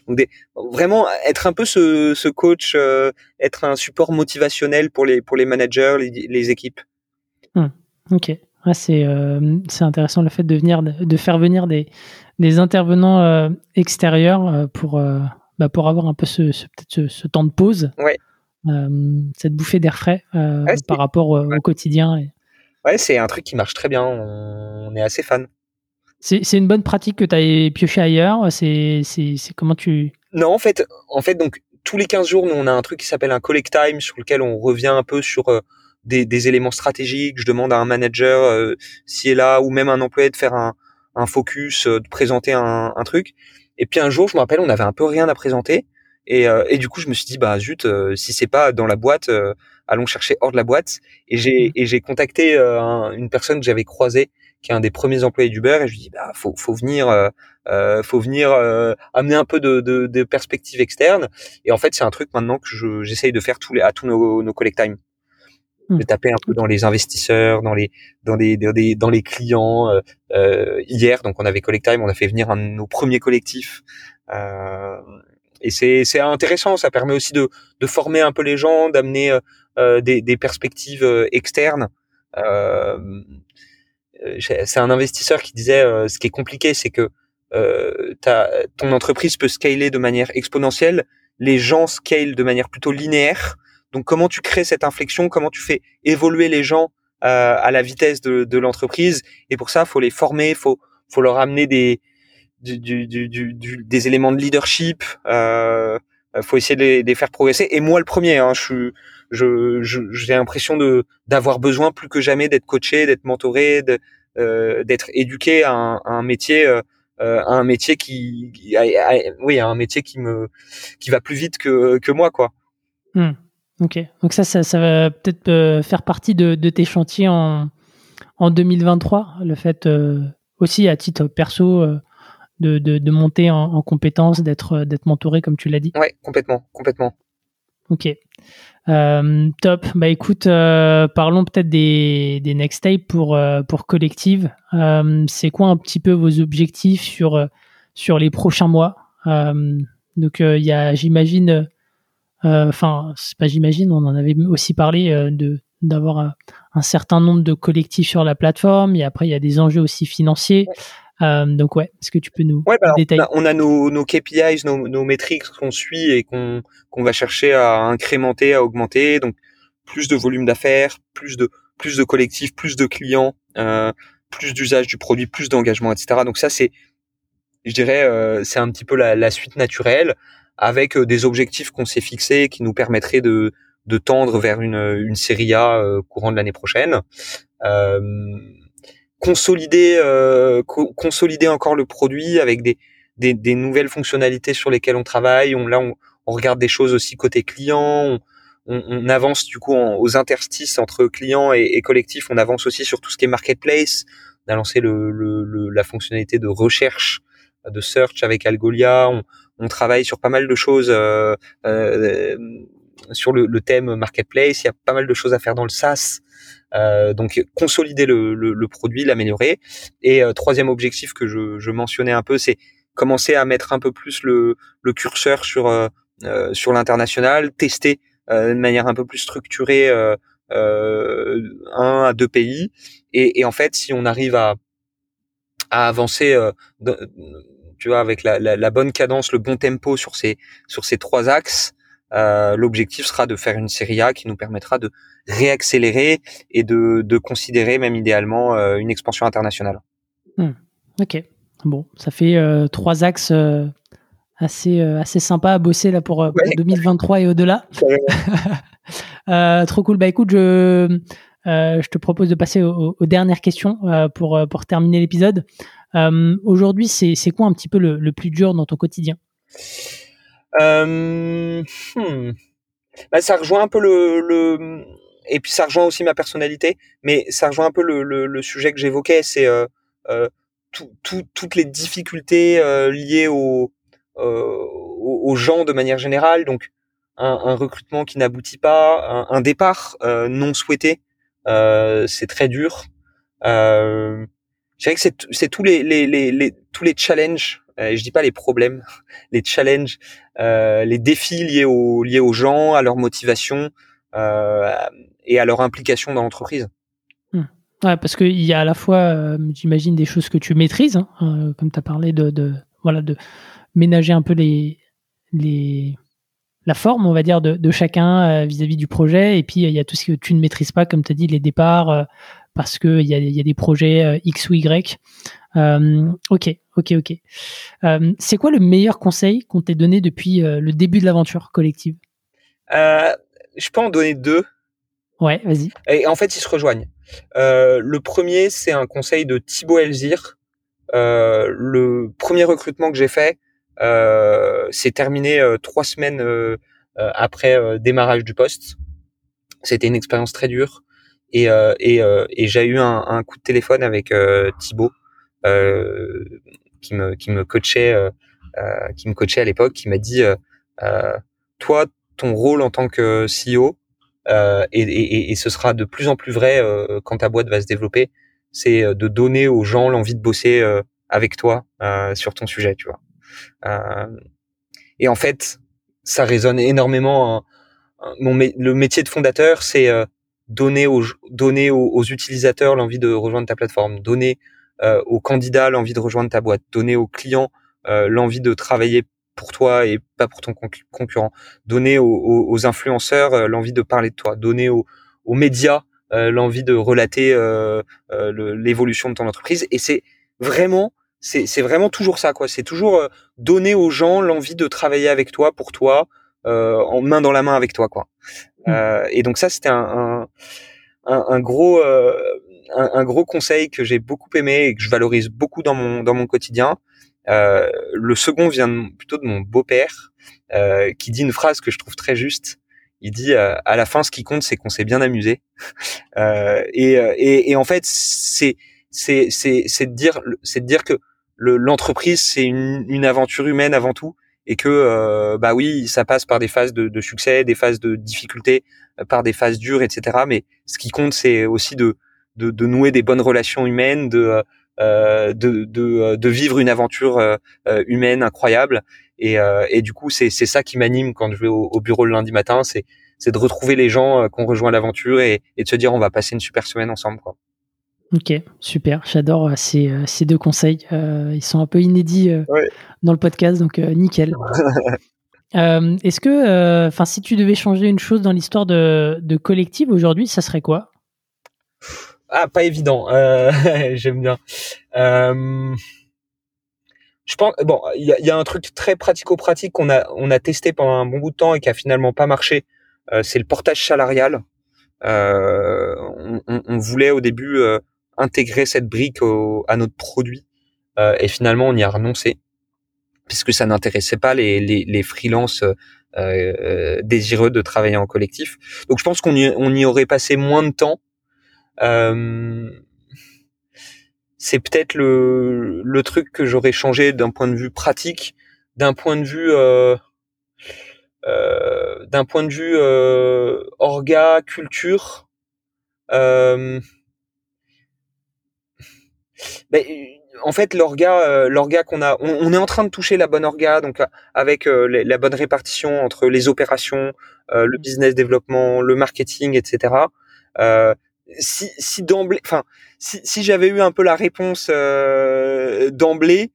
Donc des, vraiment être un peu ce, ce coach, être un support motivationnel pour les pour les managers, les, les équipes. Hmm. Ok, c'est c'est intéressant le fait de venir de faire venir des des intervenants extérieurs pour bah, pour avoir un peu ce, peut-être ce, temps de pause. Ouais. Euh, cette bouffée d'air frais euh, par rapport au, quotidien. Ouais, c'est un truc qui marche très bien. On, est assez fan. C'est une bonne pratique que tu as pioché ailleurs. C'est comment tu. Non, en fait, en fait, donc tous les 15 jours, nous on a un truc qui s'appelle un collect time sur lequel on revient un peu sur euh, des, éléments stratégiques. Je demande à un manager euh, s'il est là ou même un employé de faire un, focus, de présenter un, un, truc. Et puis un jour, je me rappelle, on avait un peu rien à présenter. Et, euh, et du coup, je me suis dit, bah zut, euh, si c'est pas dans la boîte, euh, allons chercher hors de la boîte. Et j'ai mmh. et j'ai contacté une personne que j'avais croisée, qui est un des premiers employés d'Uber, et je lui dis, bah faut faut venir, faut venir amener un peu de, de, de perspective externe. Et en fait, c'est un truc maintenant que j'essaye de faire tous les à tous nos, nos collect time. De taper un peu dans les investisseurs, dans les dans les dans les, dans les clients. Euh, hier, donc on avait Collect Time, on a fait venir un de nos premiers collectifs euh, et c'est c'est intéressant. Ça permet aussi de de former un peu les gens, d'amener euh, euh des, des perspectives euh, externes. Euh, c'est un investisseur qui disait ce qui est compliqué, c'est que euh, ton entreprise peut scaler de manière exponentielle, les gens scalent de manière plutôt linéaire. Donc comment tu crées cette inflexion, comment tu fais évoluer les gens euh, à la vitesse de, de l'entreprise? Et pour ça, faut les former, faut faut leur amener des du, du, du, des éléments de leadership. Euh, faut essayer de les, de les, faire progresser. Et moi, le premier, hein, je je, j'ai l'impression de d'avoir besoin plus que jamais d'être coaché, d'être mentoré, euh, d'être éduqué à un, à un métier, euh, à un métier qui, oui, à un métier qui me, qui va plus vite que que moi, quoi. Hmm. Ok. Donc ça, ça, ça va peut-être euh, faire partie de, de, tes chantiers en en 2023. Le fait euh, aussi à titre perso de, de, monter en, en compétences, d'être d'être mentoré comme tu l'as dit. Ouais, complètement, complètement. Ok. Euh, top. Bah écoute, euh, parlons peut-être des, des next steps pour euh, pour collective. c'est quoi un petit peu vos objectifs sur sur les prochains mois? Donc il y a, j'imagine, enfin c'est pas j'imagine, on en avait aussi parlé de d'avoir un certain nombre de collectifs sur la plateforme. Et après il y a des enjeux aussi financiers. Euh, donc ouais, est-ce que tu peux nous ouais, bah détailler? On a, nos, nos, KPIs, nos, nos métriques qu'on suit et qu'on va chercher à incrémenter, à augmenter. Donc plus de volume d'affaires, plus de plus de collectifs, plus de clients, euh, plus d'usage du produit, plus d'engagement, etc. Donc ça c'est, je dirais, euh, c'est un petit peu la, la, suite naturelle avec euh, des objectifs qu'on s'est fixés qui nous permettraient de de tendre vers une, une série A euh, courant de l'année prochaine. Euh, consolider consolider encore le produit avec des, des, nouvelles fonctionnalités sur lesquelles on travaille. Là, on, regarde des choses aussi côté client. On, avance du coup aux interstices entre clients et, et collectif. On avance aussi sur tout ce qui est marketplace. On a lancé la fonctionnalité de recherche, de search avec Algolia. On travaille sur pas mal de choses euh, euh, sur le, le, thème marketplace. Il y a pas mal de choses à faire dans le SaaS. Euh, donc consolider le, le, le produit, l'améliorer. Et euh, troisième objectif que je, je mentionnais un peu, c'est commencer à mettre un peu plus le, le curseur sur euh, euh sur l'international, tester de manière un peu plus structurée un à deux pays. Et, et, en fait, si on arrive à à avancer tu vois, avec la, la, la, bonne cadence, le bon tempo sur ces sur ces trois axes, euh, l'objectif sera de faire une série A qui nous permettra de réaccélérer et de, de considérer même idéalement euh, une expansion internationale. Hmm. Ok, bon, ça fait euh, trois axes assez assez sympa à bosser là pour, 2023 et au-delà. trop cool. Bah écoute, je je te propose de passer aux, dernières questions pour pour terminer l'épisode. Aujourd'hui, c'est quoi un petit peu le, le plus dur dans ton quotidien? Euh, hmm. bah, ça rejoint un peu le, le, et puis ça rejoint aussi ma personnalité, mais ça rejoint un peu le, le, sujet que j'évoquais, c'est euh, euh, tout, tout, toutes les difficultés euh, liées au, euh, aux, gens de manière générale, donc un, un recrutement qui n'aboutit pas, un, un départ euh, non souhaité, c'est très dur. Je dirais que c'est tous les, tous les challenges. Euh, je dis pas les problèmes, les challenges, euh, les défis liés aux liés aux gens, à leur motivation euh, et à leur implication dans l'entreprise. Hmm. Ouais, parce qu'il y a à la fois, euh, j'imagine, des choses que tu maîtrises, hein, comme tu as parlé de, voilà, de ménager un peu les, les, la forme, on va dire, de, de chacun vis-à-vis du projet. Et puis, il y a tout ce que tu ne maîtrises pas, comme tu as dit, les départs, parce qu'il y a, y a des projets euh, X ou Y. Euh, ok, ok, ok. Euh, c'est quoi le meilleur conseil qu'on t'ait donné depuis le début de l'aventure collective? Je peux en donner deux. Ouais, vas-y. Et en fait, ils se rejoignent. le premier, c'est un conseil de Thibaut Elzir. le premier recrutement que j'ai fait, c'est terminé trois semaines après démarrage du poste. C'était une expérience très dure. Et, euh, et, euh, et j'ai eu un, un, coup de téléphone avec euh, Thibaut qui me qui me coachait qui me coachait à l'époque, qui m'a dit toi ton rôle en tant que CEO et, et, et, ce sera de plus en plus vrai quand ta boîte va se développer, c'est de donner aux gens l'envie de bosser avec toi sur ton sujet, tu vois. et en fait, ça résonne énormément. Hein. Mon, le métier de fondateur, c'est donner aux, donner aux, utilisateurs l'envie de rejoindre ta plateforme, donner euh, aux candidats l'envie de rejoindre ta boîte, donner aux clients euh, l'envie de travailler pour toi et pas pour ton concurrent, donner aux, influenceurs euh, l'envie de parler de toi, donner aux, médias l'envie de relater l'évolution de ton entreprise. Et c'est vraiment c'est vraiment toujours ça quoi. C'est toujours donner aux gens l'envie de travailler avec toi pour toi, en main dans la main avec toi quoi. Euh, et donc ça, c'était un, un, un, gros euh, un, gros conseil que j'ai beaucoup aimé et que je valorise beaucoup dans mon dans mon quotidien. Euh, le second vient plutôt de mon beau-père qui dit une phrase que je trouve très juste. Il dit à la fin, ce qui compte, c'est qu'on s'est bien amusé. Et, et, et, en fait, c'est c'est c'est c'est de dire c'est de dire que l'entreprise c'est une, une aventure humaine avant tout et que euh, bah oui, ça passe par des phases de, de succès, des phases de difficulté, euh, par des phases dures, etc. Mais ce qui compte, c'est aussi de, de, de, nouer des bonnes relations humaines, de euh, de, de, de, vivre une aventure euh, humaine incroyable. Et, et du coup, c'est ça qui m'anime quand je vais au, bureau le lundi matin, c'est c'est de retrouver les gens qu'on rejoint l'aventure et, et de se dire on va passer une super semaine ensemble. Quoi. Ok, super. J'adore euh, ces, euh, ces, deux conseils. Euh, ils sont un peu inédits dans le podcast, donc nickel. Est-ce que, enfin, si tu devais changer une chose dans l'histoire de, de Collective aujourd'hui, ça serait quoi? Ah, pas évident. J'aime bien. je pense, bon, il y a, y a, un truc très pratico-pratique qu'on a, on a testé pendant un bon bout de temps et qui a finalement pas marché. c'est le portage salarial. On, on, on, voulait au début intégrer cette brique à notre produit. Euh, et finalement, on y a renoncé puisque ça n'intéressait pas les, les, freelances euh, euh, désireux de travailler en collectif. Donc, je pense qu'on y, on y aurait passé moins de temps. c'est peut-être le, le truc que j'aurais changé d'un point de vue pratique, d'un point de vue d'un point de vue orga, culture. Ben, en fait, l'orga, euh, l'orga qu'on a, on, est en train de toucher la bonne orga, donc euh, avec euh, la bonne répartition entre les opérations, le business développement, le marketing, etc. si, si d'emblée, enfin, si, si j'avais eu un peu la réponse d'emblée,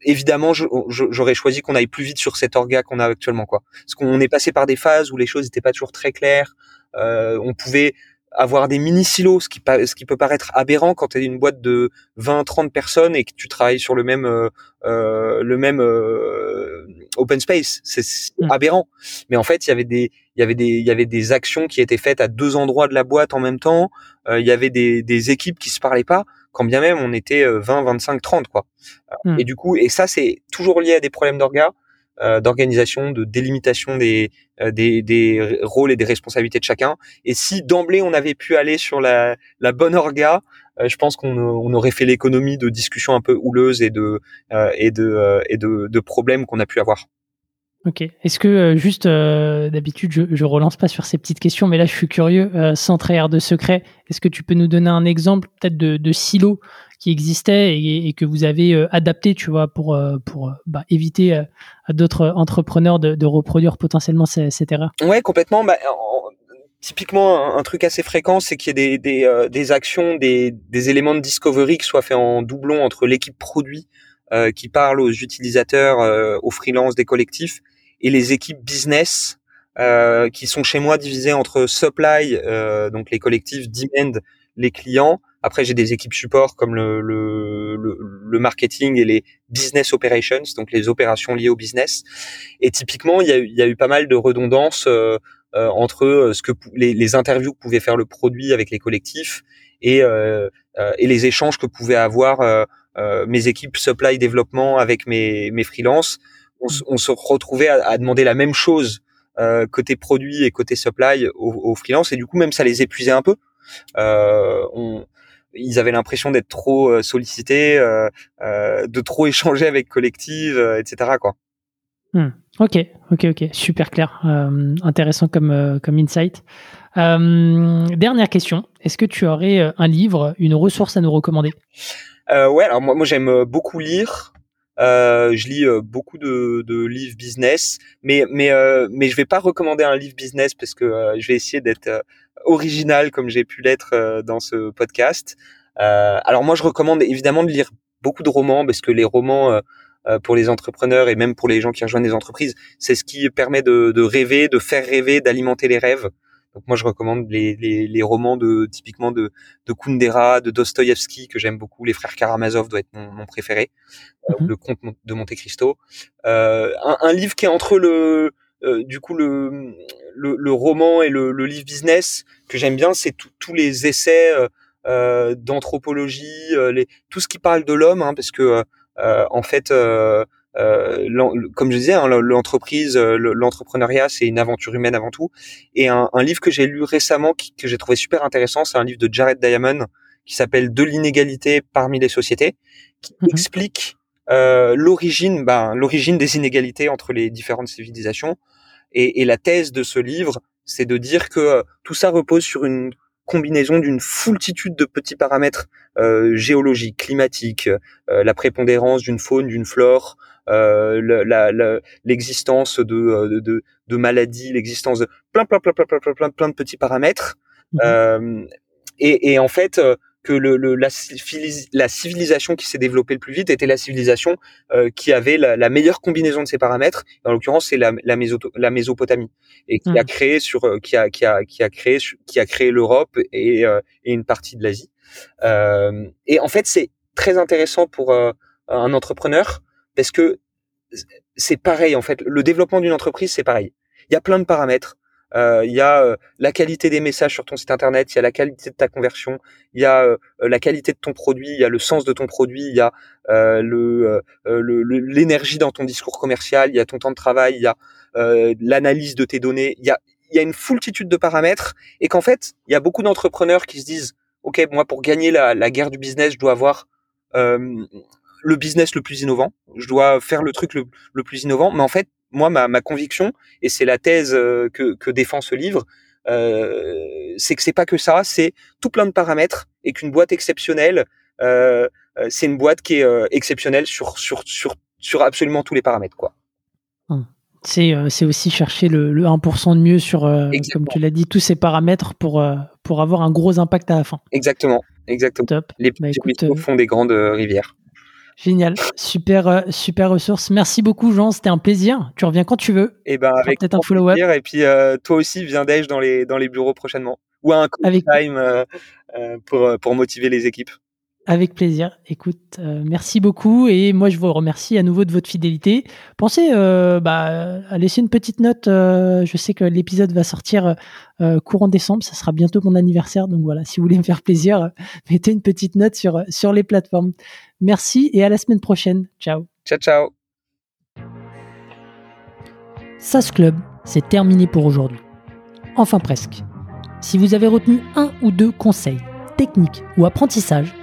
évidemment, j'aurais choisi qu'on aille plus vite sur cet orga qu'on a actuellement, quoi. Parce qu'on est passé par des phases où les choses n'étaient pas toujours très claires. on pouvait avoir des mini silos, ce qui, ce qui peut paraître aberrant quand tu es une boîte de 20, 30 personnes et que tu travailles sur le même euh, euh le même euh, open space, c'est mmh. aberrant. Mais en fait, il y avait des il y avait des il y avait des actions qui étaient faites à deux endroits de la boîte en même temps. Euh, il y avait des, des équipes qui se parlaient pas, quand bien même on était 20, 25, 30 quoi. Mmh. Et du coup, et ça c'est toujours lié à des problèmes d'orga. Euh, d'organisation, de délimitation des, euh, des, des, rôles et des responsabilités de chacun. Et si d'emblée on avait pu aller sur la, la bonne orga, euh, je pense qu'on on aurait fait l'économie de discussions un peu houleuses et de et de et de, de problèmes qu'on a pu avoir. Ok. Est-ce que juste d'habitude je, je relance pas sur ces petites questions, mais là je suis curieux, sans trahir de secret, est-ce que tu peux nous donner un exemple peut-être de, de silo qui existait et, que vous avez euh, adapté, tu vois, pour, euh, pour euh, bah, éviter à d'autres entrepreneurs de, reproduire potentiellement cette, erreur Ouais, complètement. Bah, typiquement, un, truc assez fréquent, c'est qu'il y ait des, des, des actions, des, des, éléments de discovery qui soient faits en doublon entre l'équipe produit qui parle aux utilisateurs, aux freelances des collectifs, et les équipes business qui sont chez moi divisées entre supply, donc les collectifs, demand, les clients, après, j'ai des équipes support comme le, le, le, marketing et les business operations, donc les opérations liées au business. Et typiquement, il y a, il y a eu pas mal de redondance euh, euh, entre euh, ce que les, les, interviews que pouvait faire le produit avec les collectifs et, euh, et les échanges que pouvaient avoir mes équipes supply développement avec mes, mes freelances. On, on se retrouvait à, à, demander la même chose côté produit et côté supply aux, aux freelances et du coup même ça les épuisait un peu. Euh, on, ils avaient l'impression d'être trop euh, sollicités, euh, euh, de trop échanger avec collective, etc. Quoi. Hmm. Ok, ok, ok, super clair, intéressant comme comme insight. dernière question, est-ce que tu aurais un livre, une ressource à nous recommander? Ouais, alors moi, moi j'aime beaucoup lire. je lis beaucoup de, de, livres business, mais mais mais je vais pas recommander un livre business parce que je vais essayer d'être original comme j'ai pu l'être euh, dans ce podcast. Euh, alors moi, je recommande évidemment de lire beaucoup de romans parce que les romans euh, pour les entrepreneurs et même pour les gens qui rejoignent des entreprises, c'est ce qui permet de, de, rêver, de faire rêver, d'alimenter les rêves. Donc moi je recommande les, les, les, romans de typiquement de, de Kundera, de Dostoïevski que j'aime beaucoup. Les frères Karamazov doit être mon, mon préféré. Mhm. Le Comte de Monte Cristo. Euh, un, un, livre qui est entre le euh, du coup le, le, le, roman et le, le livre business que j'aime bien, c'est tous les essais euh, euh d'anthropologie, euh, les, tout ce qui parle de l'homme, hein, parce que en fait, comme je disais, hein, l'entreprise, l'entrepreneuriat, c'est une aventure humaine avant tout. Et un, un livre que j'ai lu récemment, qui, que j'ai trouvé super intéressant, c'est un livre de Jared Diamond qui s'appelle De l'inégalité parmi les sociétés, qui mhm. explique euh, l'origine, ben, l'origine des inégalités entre les différentes civilisations. Et, et la thèse de ce livre, c'est de dire que euh, tout ça repose sur une combinaison d'une foultitude de petits paramètres euh, géologiques, climatiques, euh, la prépondérance d'une faune, d'une flore, euh, l'existence de, de, de, maladies, l'existence de plein, plein, plein, plein, plein, plein, plein de petits paramètres. Mmh. et, et, en fait, que le, la, la, civilisation qui s'est développée le plus vite était la civilisation euh, qui avait la, la, meilleure combinaison de ces paramètres. En l'occurrence, c'est la, la, la, Mésopotamie et qui a mmh. créé sur euh, qui a qui a qui a créé qui a créé l'Europe et, euh, et une partie de l'Asie. Et en fait, c'est très intéressant pour un entrepreneur parce que c'est pareil en fait. Le développement d'une entreprise, c'est pareil. Il y a plein de paramètres. Euh, il y a euh, la qualité des messages sur ton site internet, il y a la qualité de ta conversion, il y a euh, la qualité de ton produit, il y a le sens de ton produit, il y a le l'énergie dans ton discours commercial, il y a ton temps de travail, il y a l'analyse de tes données, il y a il y a une foultitude de paramètres et qu'en fait il y a beaucoup d'entrepreneurs qui se disent ok moi pour gagner la, la guerre du business je dois avoir le business le plus innovant, je dois faire le truc le, le plus innovant, mais en fait moi, ma, ma conviction, et c'est la thèse euh, que, que défend ce livre, euh, c'est que c'est pas que ça, c'est tout plein de paramètres et qu'une boîte exceptionnelle, euh, c'est une boîte qui est euh, exceptionnelle sur, sur, sur, sur absolument tous les paramètres, quoi. Hum. C'est, aussi chercher le, le 1% de mieux sur, comme tu l'as dit, tous ces paramètres pour, pour avoir un gros impact à la fin. Exactement, exactement. Top. Les bah, petits font des grandes rivières. Génial, super, euh, super ressource. Merci beaucoup, Jean. C'était un plaisir. Tu reviens quand tu veux. Et eh ben avec peut-être un follow-up. Et puis euh, toi aussi, viens d'Ège dans les dans les bureaux prochainement ou un avec... time euh, pour pour motiver les équipes. Avec plaisir. Écoute, euh, merci beaucoup et moi je vous remercie à nouveau de votre fidélité. Pensez euh, bah, à laisser une petite note. Euh, je sais que l'épisode va sortir courant décembre, ça sera bientôt mon anniversaire, donc voilà, si vous voulez me faire plaisir, mettez une petite note sur sur les plateformes. Merci et à la semaine prochaine. Ciao. Ciao ciao. SAS Club, c'est terminé pour aujourd'hui. Enfin presque. Si vous avez retenu un ou deux conseils, techniques ou apprentissages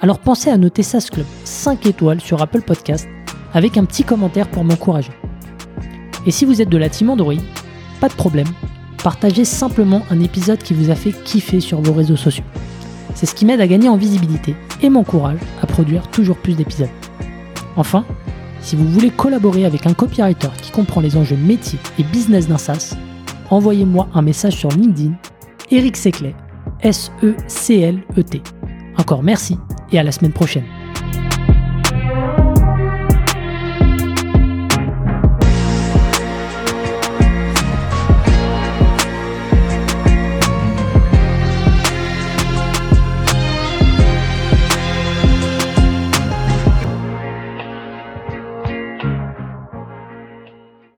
alors pensez à noter SAS Club 5 étoiles sur Apple Podcast avec un petit commentaire pour m'encourager. Et si vous êtes de la team Android, pas de problème, partagez simplement un épisode qui vous a fait kiffer sur vos réseaux sociaux. C'est ce qui m'aide à gagner en visibilité et m'encourage à produire toujours plus d'épisodes. Enfin, si vous voulez collaborer avec un copywriter qui comprend les enjeux métiers et business d'un SaaS, envoyez-moi un message sur LinkedIn, Eric Seclet, S-E-C-L-E-T. Encore merci et à la semaine prochaine.